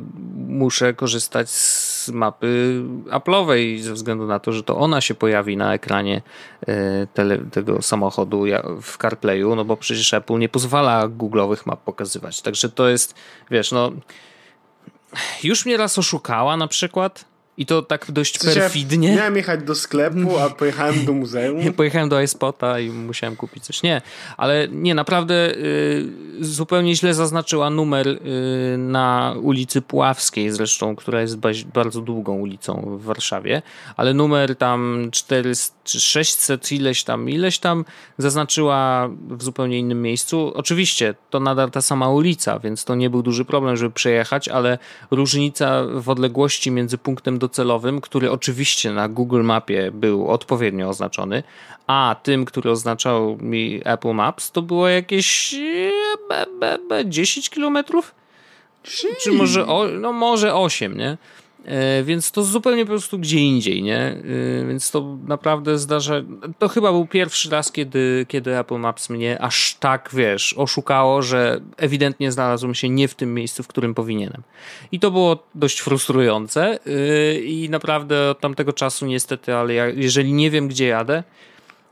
muszę korzystać z mapy Apple'owej ze względu na to, że to ona się pojawi na ekranie yy, tele, tego samochodu w CarPlayu, no bo przecież Apple nie pozwala Google'owych map pokazywać. Także to jest, wiesz, no już mnie raz oszukała na przykład i to tak dość w sensie perfidnie.
Miałem jechać do sklepu, a (laughs) pojechałem do muzeum.
pojechałem do iSpota i musiałem kupić coś. Nie, ale nie, naprawdę y, zupełnie źle zaznaczyła numer y, na ulicy Puławskiej zresztą, która jest bardzo długą ulicą w Warszawie, ale numer tam 400 czy 600 ileś tam, ileś tam zaznaczyła w zupełnie innym miejscu. Oczywiście to nadal ta sama ulica, więc to nie był duży problem, żeby przejechać, ale różnica w odległości między punktem docelowym, który oczywiście na Google Mapie był odpowiednio oznaczony, a tym, który oznaczał mi Apple Maps, to było jakieś 10 kilometrów? Czy może, no może 8, nie? E, więc to zupełnie po prostu gdzie indziej, nie? E, więc to naprawdę zdarza. To chyba był pierwszy raz, kiedy, kiedy Apple Maps mnie aż tak, wiesz, oszukało, że ewidentnie znalazłem się nie w tym miejscu, w którym powinienem. I to było dość frustrujące e, i naprawdę od tamtego czasu niestety, ale ja, jeżeli nie wiem, gdzie jadę,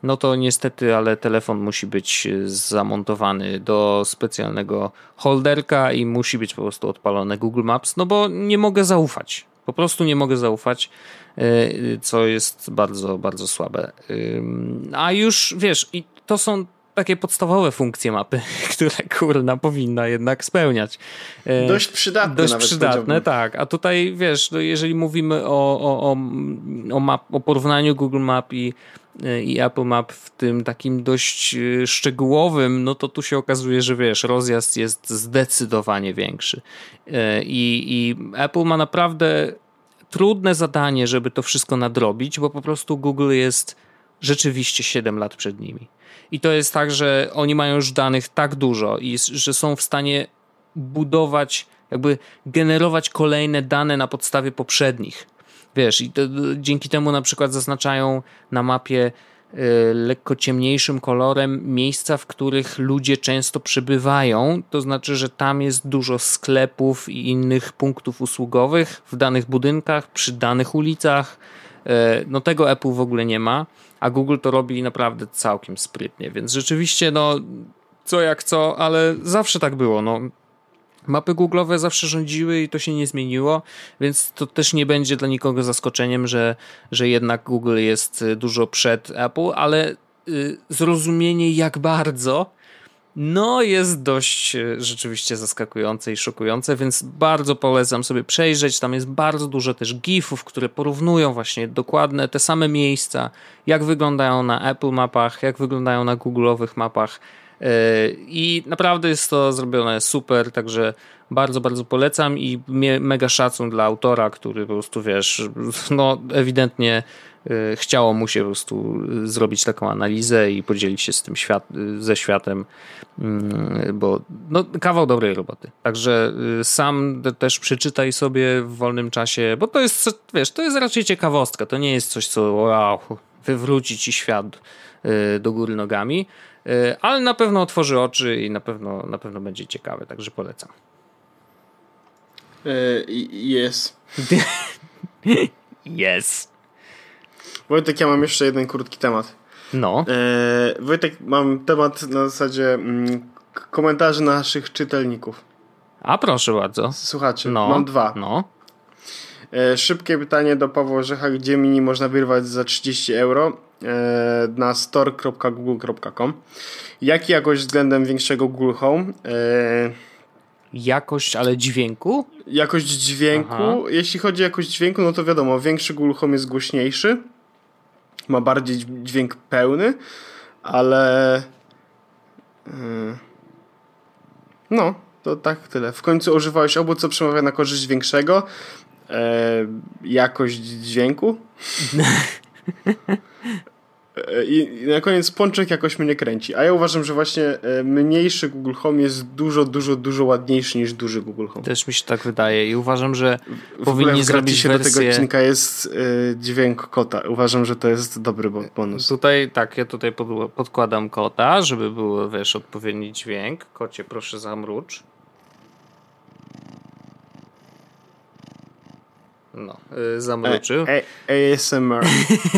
no to niestety, ale telefon musi być zamontowany do specjalnego holderka i musi być po prostu odpalone Google Maps, no bo nie mogę zaufać. Po prostu nie mogę zaufać, y, co jest bardzo, bardzo słabe. A już wiesz, i to są takie podstawowe funkcje mapy, (laughs) które kurna powinna jednak spełniać.
Y, dość przydatne.
Dość przydatne, tak. A tutaj wiesz, no jeżeli mówimy o, o, o, o, map, o porównaniu Google Map i, i Apple Map w tym takim dość szczegółowym, no to tu się okazuje, że wiesz, rozjazd jest zdecydowanie większy. I, i Apple ma naprawdę trudne zadanie, żeby to wszystko nadrobić, bo po prostu Google jest rzeczywiście 7 lat przed nimi. I to jest tak, że oni mają już danych tak dużo i że są w stanie budować, jakby generować kolejne dane na podstawie poprzednich. Wiesz, i to, dzięki temu na przykład zaznaczają na mapie Y, lekko ciemniejszym kolorem miejsca, w których ludzie często przebywają. To znaczy, że tam jest dużo sklepów i innych punktów usługowych w danych budynkach, przy danych ulicach. Y, no tego Apple w ogóle nie ma, a Google to robi naprawdę całkiem sprytnie, więc rzeczywiście no co jak co, ale zawsze tak było. No, Mapy Google'owe zawsze rządziły i to się nie zmieniło, więc to też nie będzie dla nikogo zaskoczeniem, że, że jednak Google jest y, dużo przed Apple, ale y, zrozumienie jak bardzo no jest dość y, rzeczywiście zaskakujące i szokujące, więc bardzo polecam sobie przejrzeć. Tam jest bardzo dużo też gifów, które porównują właśnie dokładne te same miejsca, jak wyglądają na Apple mapach, jak wyglądają na Google'owych mapach i naprawdę jest to zrobione super, także bardzo, bardzo polecam i mega szacun dla autora, który po prostu wiesz, no ewidentnie e, chciało mu się po prostu zrobić taką analizę i podzielić się z tym świat, ze światem, mm, bo no, kawał dobrej roboty. Także e, sam też przeczytaj sobie w wolnym czasie, bo to jest, wiesz, to jest raczej ciekawostka, to nie jest coś, co wow, wywróci ci świat e, do góry nogami. E, ale na pewno otworzy oczy i na pewno, na pewno będzie ciekawe, także polecam.
Jest. (laughs)
Yes.
Wojtek, ja mam jeszcze jeden krótki temat.
No.
E, Wojtek, mam temat na zasadzie mm, komentarzy naszych czytelników.
A proszę bardzo.
Słuchaczy, no. mam dwa.
No.
E, szybkie pytanie do Pawła Orzecha, gdzie mini można wyrwać za 30 euro e, na store.google.com. Jaki jakość względem większego Google Home? E,
jakość, ale dźwięku?
Jakość dźwięku. Aha. Jeśli chodzi o jakość dźwięku, no to wiadomo, większy Google Home jest głośniejszy. Ma bardziej dźwięk pełny, ale. No, to tak tyle. W końcu używałeś obu, co przemawia na korzyść większego jakość dźwięku. (laughs) E, I na koniec pączek jakoś mnie kręci. A ja uważam, że właśnie e, mniejszy Google Home jest dużo, dużo, dużo ładniejszy niż duży Google Home.
Też mi się tak wydaje i uważam, że
w
powinni zrobić
się
wersję...
do tego odcinka jest y, dźwięk kota. Uważam, że to jest dobry bonus.
Tutaj, tak, ja tutaj pod, podkładam kota, żeby był, wiesz, odpowiedni dźwięk. Kocie, proszę zamrucz. No, y, zamroczył.
E, e, ASMR.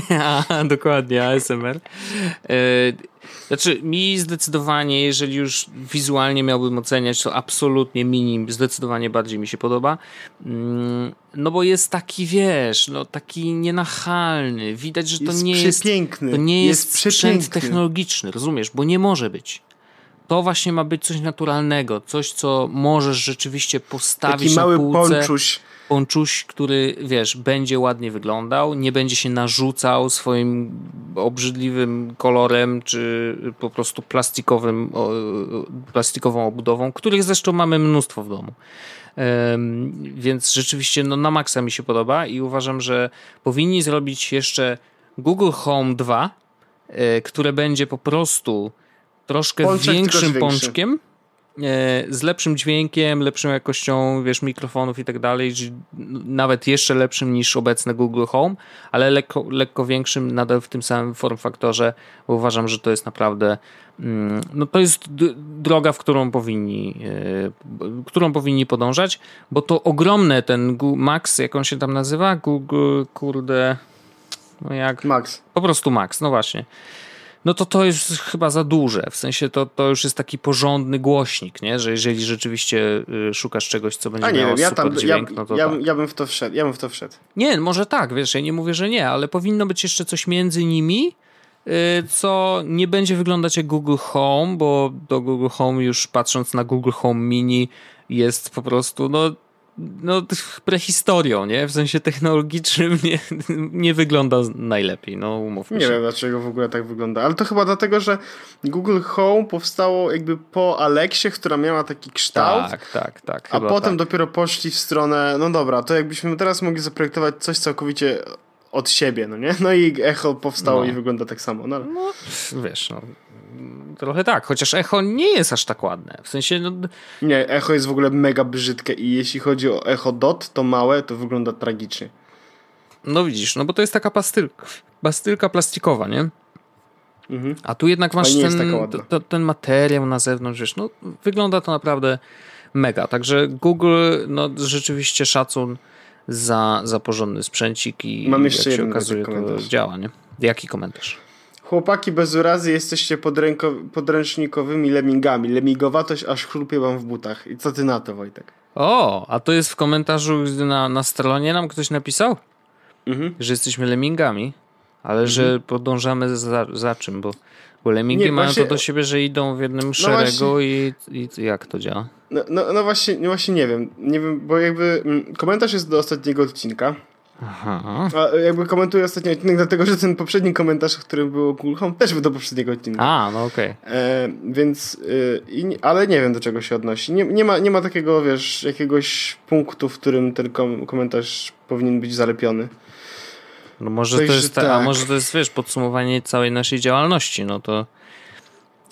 (laughs)
A, dokładnie, ASMR. Y, znaczy, mi zdecydowanie, jeżeli już wizualnie miałbym oceniać, to absolutnie minim, zdecydowanie bardziej mi się podoba. Mm, no bo jest taki, wiesz, no taki nienachalny. Widać, że to
jest
nie jest. To nie jest, jest sprzęt technologiczny, rozumiesz? Bo nie może być. To właśnie ma być coś naturalnego, coś, co możesz rzeczywiście postawić taki
mały
na półce.
Ponczuś
ponczuś, który, wiesz, będzie ładnie wyglądał, nie będzie się narzucał swoim obrzydliwym kolorem, czy po prostu plastikowym, plastikową obudową, których zresztą mamy mnóstwo w domu. Więc rzeczywiście no, na maksa mi się podoba i uważam, że powinni zrobić jeszcze Google Home 2, e, które będzie po prostu troszkę większym pączkiem E, z lepszym dźwiękiem, lepszą jakością, wiesz, mikrofonów i tak dalej, nawet jeszcze lepszym niż obecne Google Home, ale lekko, lekko większym nadal w tym samym form faktorze, bo uważam, że to jest naprawdę mm, no to jest droga, w którą powinni, e, którą powinni podążać, bo to ogromne ten Max, jak on się tam nazywa? Google, kurde, no jak?
Max.
Po prostu Max, no właśnie no to to jest chyba za duże. W sensie to, to już jest taki porządny głośnik, nie? że jeżeli rzeczywiście y, szukasz czegoś, co będzie A nie miało ja super tam, dźwięk,
ja,
no to
ja,
tak.
ja bym w to wszedł. Ja bym w to wszedł.
Nie, może tak, wiesz, ja nie mówię, że nie, ale powinno być jeszcze coś między nimi, y, co nie będzie wyglądać jak Google Home, bo do Google Home już patrząc na Google Home Mini jest po prostu no no, prehistorią, nie? W sensie technologicznym (laughs) nie, nie wygląda najlepiej, no umówmy
nie
się.
Nie wiem dlaczego w ogóle tak wygląda, ale to chyba dlatego, że Google Home powstało jakby po Alexie, która miała taki kształt.
Tak, tak, tak.
A potem
tak.
dopiero poszli w stronę, no dobra, to jakbyśmy teraz mogli zaprojektować coś całkowicie od siebie, no nie? No i Echo powstało no. i wygląda tak samo. No,
no wiesz, no trochę tak, chociaż echo nie jest aż tak ładne. W sensie. No...
Nie, echo jest w ogóle mega brzydkie i jeśli chodzi o echo dot, to małe, to wygląda tragicznie.
No widzisz, no bo to jest taka pastylka, pastylka plastikowa, nie? Mhm. A tu jednak masz ten, ten materiał na zewnątrz, wiesz, no wygląda to naprawdę mega. Także Google, no rzeczywiście szacun za, za porządny sprzęcik i
Mam jeszcze
jak się okazuje, to działa, nie? Jaki komentarz?
Chłopaki bez urazy jesteście podręcznikowymi lemingami. Lemigowatość aż chrupie wam w butach. I co ty na to, Wojtek?
O, a to jest w komentarzu na, na stronie nam ktoś napisał? Mhm. Że jesteśmy lemingami, ale mhm. że podążamy za, za czym, bo, bo lemingi Nie, mają właśnie... to do siebie, że idą w jednym no szeregu i, i jak to działa?
No, no, no właśnie, no właśnie nie wiem. Nie wiem, bo jakby mm, komentarz jest do ostatniego odcinka. Aha. A jakby komentuję ostatni odcinek, dlatego że ten poprzedni komentarz, w którym było Google Home, też był do poprzedniego odcinka.
A, no okej. Okay.
E, więc, y, ale nie wiem do czego się odnosi. Nie, nie, ma, nie ma takiego, wiesz, jakiegoś punktu, w którym ten kom komentarz powinien być zalepiony.
No może Coś, to jest, ta, tak. a może to jest, wiesz, podsumowanie całej naszej działalności, no to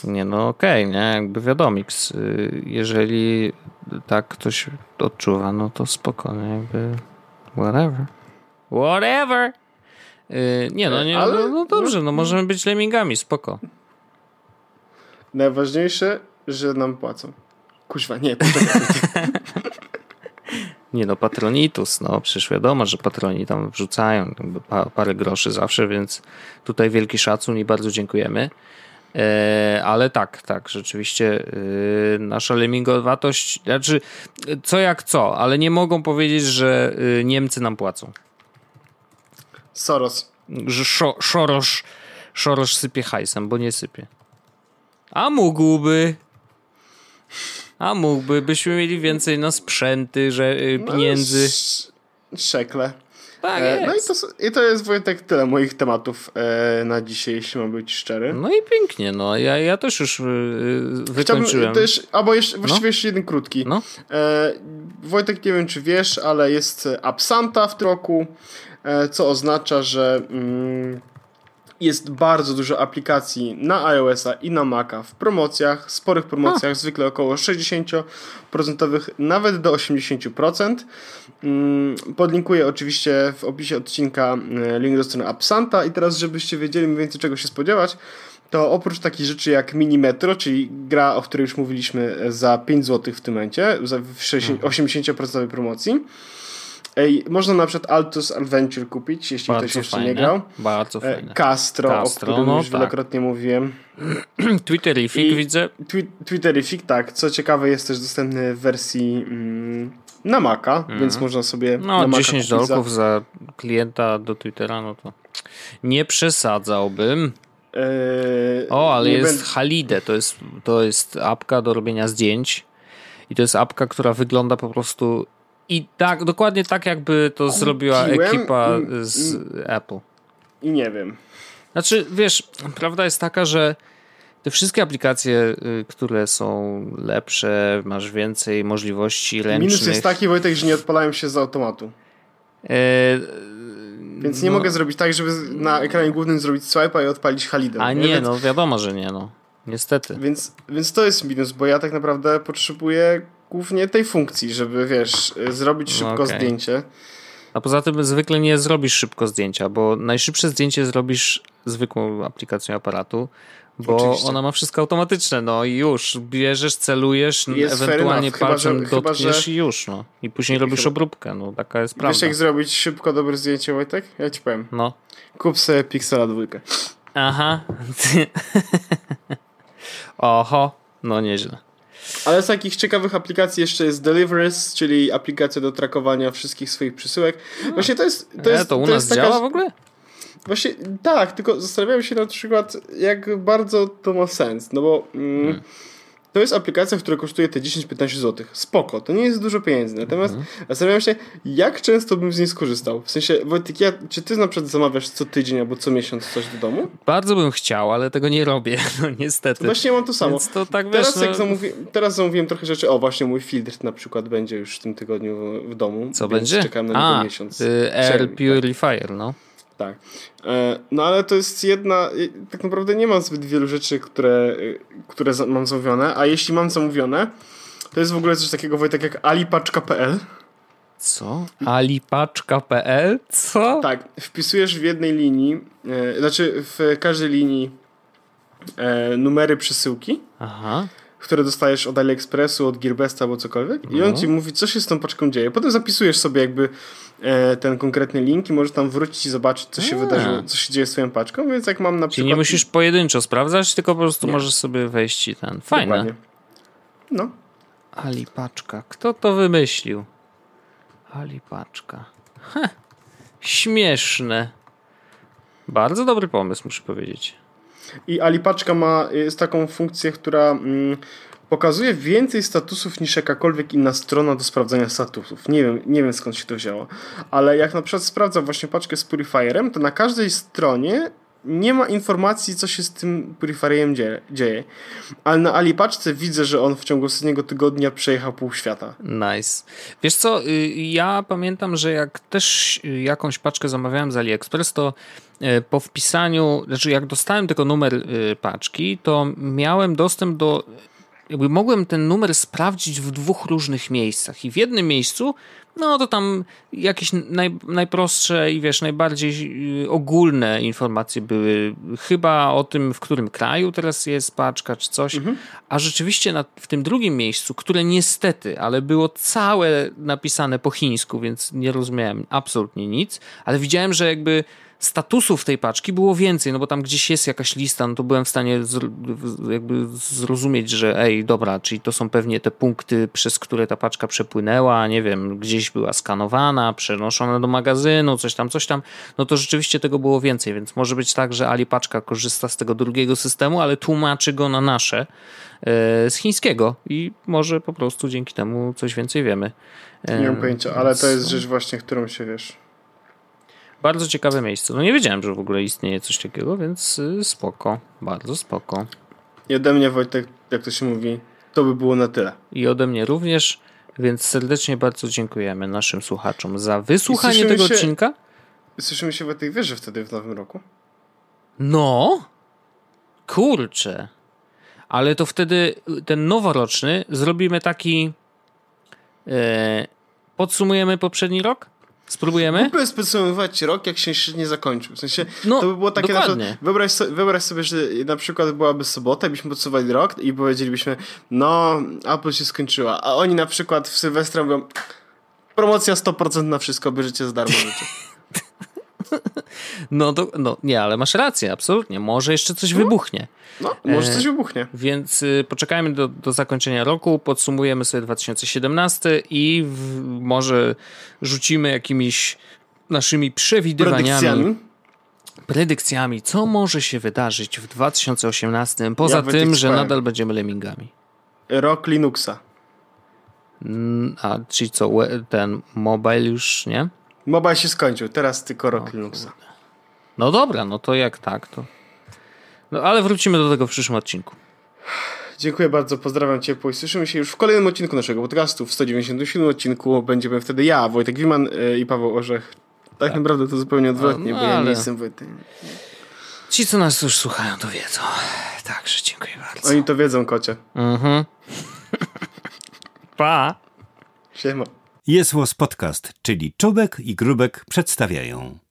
nie, no okej, okay, nie, jakby wiadomiks. Y, jeżeli tak ktoś odczuwa, no to spoko, nie, jakby whatever. Whatever. Yy, nie no, nie, Ale, no, no dobrze, no, no możemy być lemmingami, spoko.
Najważniejsze, że nam płacą. Kuźwa, nie, (laughs)
Nie no, patronitus, no przecież wiadomo, że patroni tam wrzucają pa, parę groszy zawsze, więc tutaj wielki szacun i bardzo dziękujemy. E, ale tak, tak, rzeczywiście e, nasza lemingowatość, znaczy co jak co, ale nie mogą powiedzieć, że e, Niemcy nam płacą.
Soros.
Szo, Szorosz, Szorosz sypie hajsem, bo nie sypie. A mógłby. A mógłby, byśmy mieli więcej na sprzęty, że no, pieniędzy.
No, szekle.
Tak e,
no i to, i to jest Wojtek tyle moich tematów e, na dzisiaj, jeśli mam być szczery.
No i pięknie, no ja, ja też już e, wykończyłem. Chciałbym
też, albo jeszcze, właściwie no? jeszcze jeden krótki. No? E, Wojtek, nie wiem czy wiesz, ale jest Absanta w tym roku, co oznacza, że mm, jest bardzo dużo aplikacji na iOS-a i na Maca w promocjach, sporych promocjach, zwykle około 60%, nawet do 80%. Mm, podlinkuję oczywiście w opisie odcinka e, link do strony Absanta i teraz, żebyście wiedzieli mniej więcej czego się spodziewać, to oprócz takich rzeczy jak Mini Metro, czyli gra, o której już mówiliśmy za 5 zł w tym momencie, w 80% mhm. promocji, Ej, można na przykład Altus Adventure kupić, jeśli Bardzo ktoś jeszcze fajne. nie grał.
Bardzo e, fajne.
Castro, Castro o którym no, już tak. wielokrotnie mówiłem. (clears throat)
Twitterific I widzę.
Twi Twitterific, tak. Co ciekawe jest też dostępny w wersji mm, na Maca, mm. więc można sobie
No, na 10 dolków za... za klienta do Twittera, no to nie przesadzałbym. Eee, o, ale jest ben... Halide, to jest, to jest apka do robienia zdjęć i to jest apka, która wygląda po prostu i tak, dokładnie tak jakby to Kupiłem zrobiła ekipa z Apple.
I nie wiem.
Znaczy, wiesz, prawda jest taka, że te wszystkie aplikacje, y, które są lepsze, masz więcej możliwości ręcznych.
Minus jest taki, Wojtek, że nie odpalają się z automatu. E... Więc nie no... mogę zrobić tak, żeby na ekranie głównym zrobić swipe'a i odpalić Halidę.
A nie, no wiadomo, że nie, no. Niestety.
Więc, więc to jest minus, bo ja tak naprawdę potrzebuję głównie tej funkcji, żeby wiesz, zrobić no szybko okay. zdjęcie.
A poza tym zwykle nie zrobisz szybko zdjęcia, bo najszybsze zdjęcie zrobisz zwykłą aplikacją aparatu, bo Oczywiście. ona ma wszystko automatyczne, no i już, bierzesz, celujesz, jest ewentualnie palcem chyba, dotkniesz że... i już, no. I później robisz chyba... obróbkę, no taka jest prawda.
Wiesz jak zrobić szybko dobre zdjęcie, Wojtek? Ja ci powiem.
No.
Kup sobie Pixela dwójkę.
Aha. (laughs) Oho, no nieźle.
Ale z takich ciekawych aplikacji jeszcze jest Deliverance, czyli aplikacja do trakowania wszystkich swoich przesyłek. Właśnie to jest. To, jest,
to u to nas działa w ogóle?
Właśnie tak, tylko zastanawiam się na przykład, jak bardzo to ma sens. No bo. Mm, hmm to jest aplikacja, która kosztuje te 10-15 zł. Spoko, to nie jest dużo pieniędzy. Natomiast mhm. zastanawiam się, jak często bym z niej skorzystał. W sensie, Wojtek, ja, czy ty na przykład zamawiasz co tydzień albo co miesiąc coś do domu?
Bardzo bym chciał, ale tego nie robię, (laughs) no niestety.
Właśnie mam to samo. Więc to tak, teraz, wiesz, no... zamówi teraz zamówiłem trochę rzeczy. O, właśnie mój filtr na przykład będzie już w tym tygodniu w, domu.
Co będzie?
Czekam na niego miesiąc.
Y, Air Purifier, no.
Tak. E, no ale to jest jedna, tak naprawdę nie mam zbyt wielu rzeczy, które, które mam zamówione, a jeśli mam zamówione, to jest w ogóle coś takiego Wojtek jak alipaczka.pl.
Co? Alipaczka.pl? Co?
Tak, wpisujesz w jednej linii, e, znaczy w każdej linii e, numery przesyłki.
Aha
które dostajesz od AliExpressu, od Gearbesta albo cokolwiek i on no. ci mówi, co się z tą paczką dzieje. Potem zapisujesz sobie jakby e, ten konkretny link i możesz tam wrócić i zobaczyć, co się A. wydarzyło, co się dzieje z twoją paczką, więc jak mam na przykład...
Czyli nie musisz pojedynczo sprawdzać, tylko po prostu nie. możesz sobie wejść i ten... Fajne. Dokładnie.
No.
Ali Paczka. Kto to wymyślił? Ali Paczka. Heh. Śmieszne. Bardzo dobry pomysł, muszę powiedzieć.
I Alipaczka ma jest taką funkcję, która mm, pokazuje więcej statusów niż jakakolwiek inna strona do sprawdzania statusów. Nie wiem, nie wiem skąd się to wzięło. Ale jak na przykład sprawdzam właśnie paczkę z Purifierem, to na każdej stronie nie ma informacji, co się z tym Purifierem dzieje. Ale na Alipaczce widzę, że on w ciągu ostatniego tygodnia przejechał pół świata.
Nice. Wiesz co, y, ja pamiętam, że jak też jakąś paczkę zamawiałem z AliExpress, to y, po wpisaniu, znaczy jak dostałem tylko numer y, paczki, to miałem dostęp do jakby mogłem ten numer sprawdzić w dwóch różnych miejscach. I w jednym miejscu, no to tam jakieś naj, najprostsze i wiesz, najbardziej y, ogólne informacje były. Chyba o tym, w którym kraju teraz jest paczka czy coś. Mhm. A rzeczywiście na, w tym drugim miejscu, które niestety, ale było całe napisane po chińsku, więc nie rozumiałem absolutnie nic, ale widziałem, że jakby statusów tej paczki było więcej, no bo tam gdzieś jest jakaś lista, no to byłem w stanie jakby zrozumieć, że ej, dobra, czyli to są pewnie te punkty, przez które ta paczka przepłynęła, nie wiem, gdzieś była skanowana, przenoszona do magazynu, coś tam, coś tam, no to rzeczywiście tego było więcej, więc może być tak, że Alipaczka korzysta z tego drugiego systemu, ale tłumaczy go na nasze e, z chińskiego i może po prostu dzięki temu coś więcej wiemy.
Nie mam pojęcia, ale to jest rzecz właśnie, którą się wiesz
bardzo ciekawe miejsce. No nie wiedziałem, że w ogóle istnieje coś takiego, więc y, spoko, bardzo spoko.
I ode mnie Wojtek, jak to się mówi, to by było na tyle.
I ode mnie również, więc serdecznie bardzo dziękujemy naszym słuchaczom za wysłuchanie tego
się,
odcinka.
Słyszymy się Wojtek, wiesz, że wtedy w nowym roku?
No, kurczę. Ale to wtedy ten noworoczny zrobimy taki. E, podsumujemy poprzedni rok? Spróbujemy?
Mógłbym podsumowywać rok, jak się jeszcze nie zakończył. W sensie,
No,
to by było takie na
dokładnie.
przykład, wyobraź, so, wyobraź sobie, że na przykład byłaby sobota, byśmy podsumowali rok i powiedzielibyśmy, no, Apple się skończyła, a oni na przykład w Sylwestra mówią, promocja 100% na wszystko, bierzecie za darmo życie. (laughs) (laughs)
No, to, no nie, ale masz rację, absolutnie. Może jeszcze coś wybuchnie.
No, może
E,
coś wybuchnie.
Więc y, poczekajmy do, do zakończenia roku, podsumujemy sobie 2017 i w, może rzucimy jakimiś naszymi przewidywaniami,
Predykcjami.
predykcjami, co może się wydarzyć w 2018, poza
Ja
tym, że nadal będziemy lemmingami.
Rok Linuxa.
A, czyli co, ten mobile już, nie?
Mobile się skończył, teraz tylko rok Linuxa.
No dobra, no to jak tak, to... No ale wrócimy do tego w przyszłym odcinku.
Dziękuję bardzo, pozdrawiam ciepło i słyszymy się już w kolejnym odcinku naszego podcastu. W 197 odcinku będziemy wtedy ja, Wojtek Wiman y, i Paweł Orzech. Tak, naprawdę to zupełnie odwrotnie,
no
bo ja nie
ale-
jestem Wojtek.
Ci, co nas już słuchają, to wiedzą. Także dziękuję bardzo.
Oni to wiedzą, kocie.
Mhm. pa! (laughs)
Siema.
Jest Podcast, czyli Czubek i Grubek przedstawiają.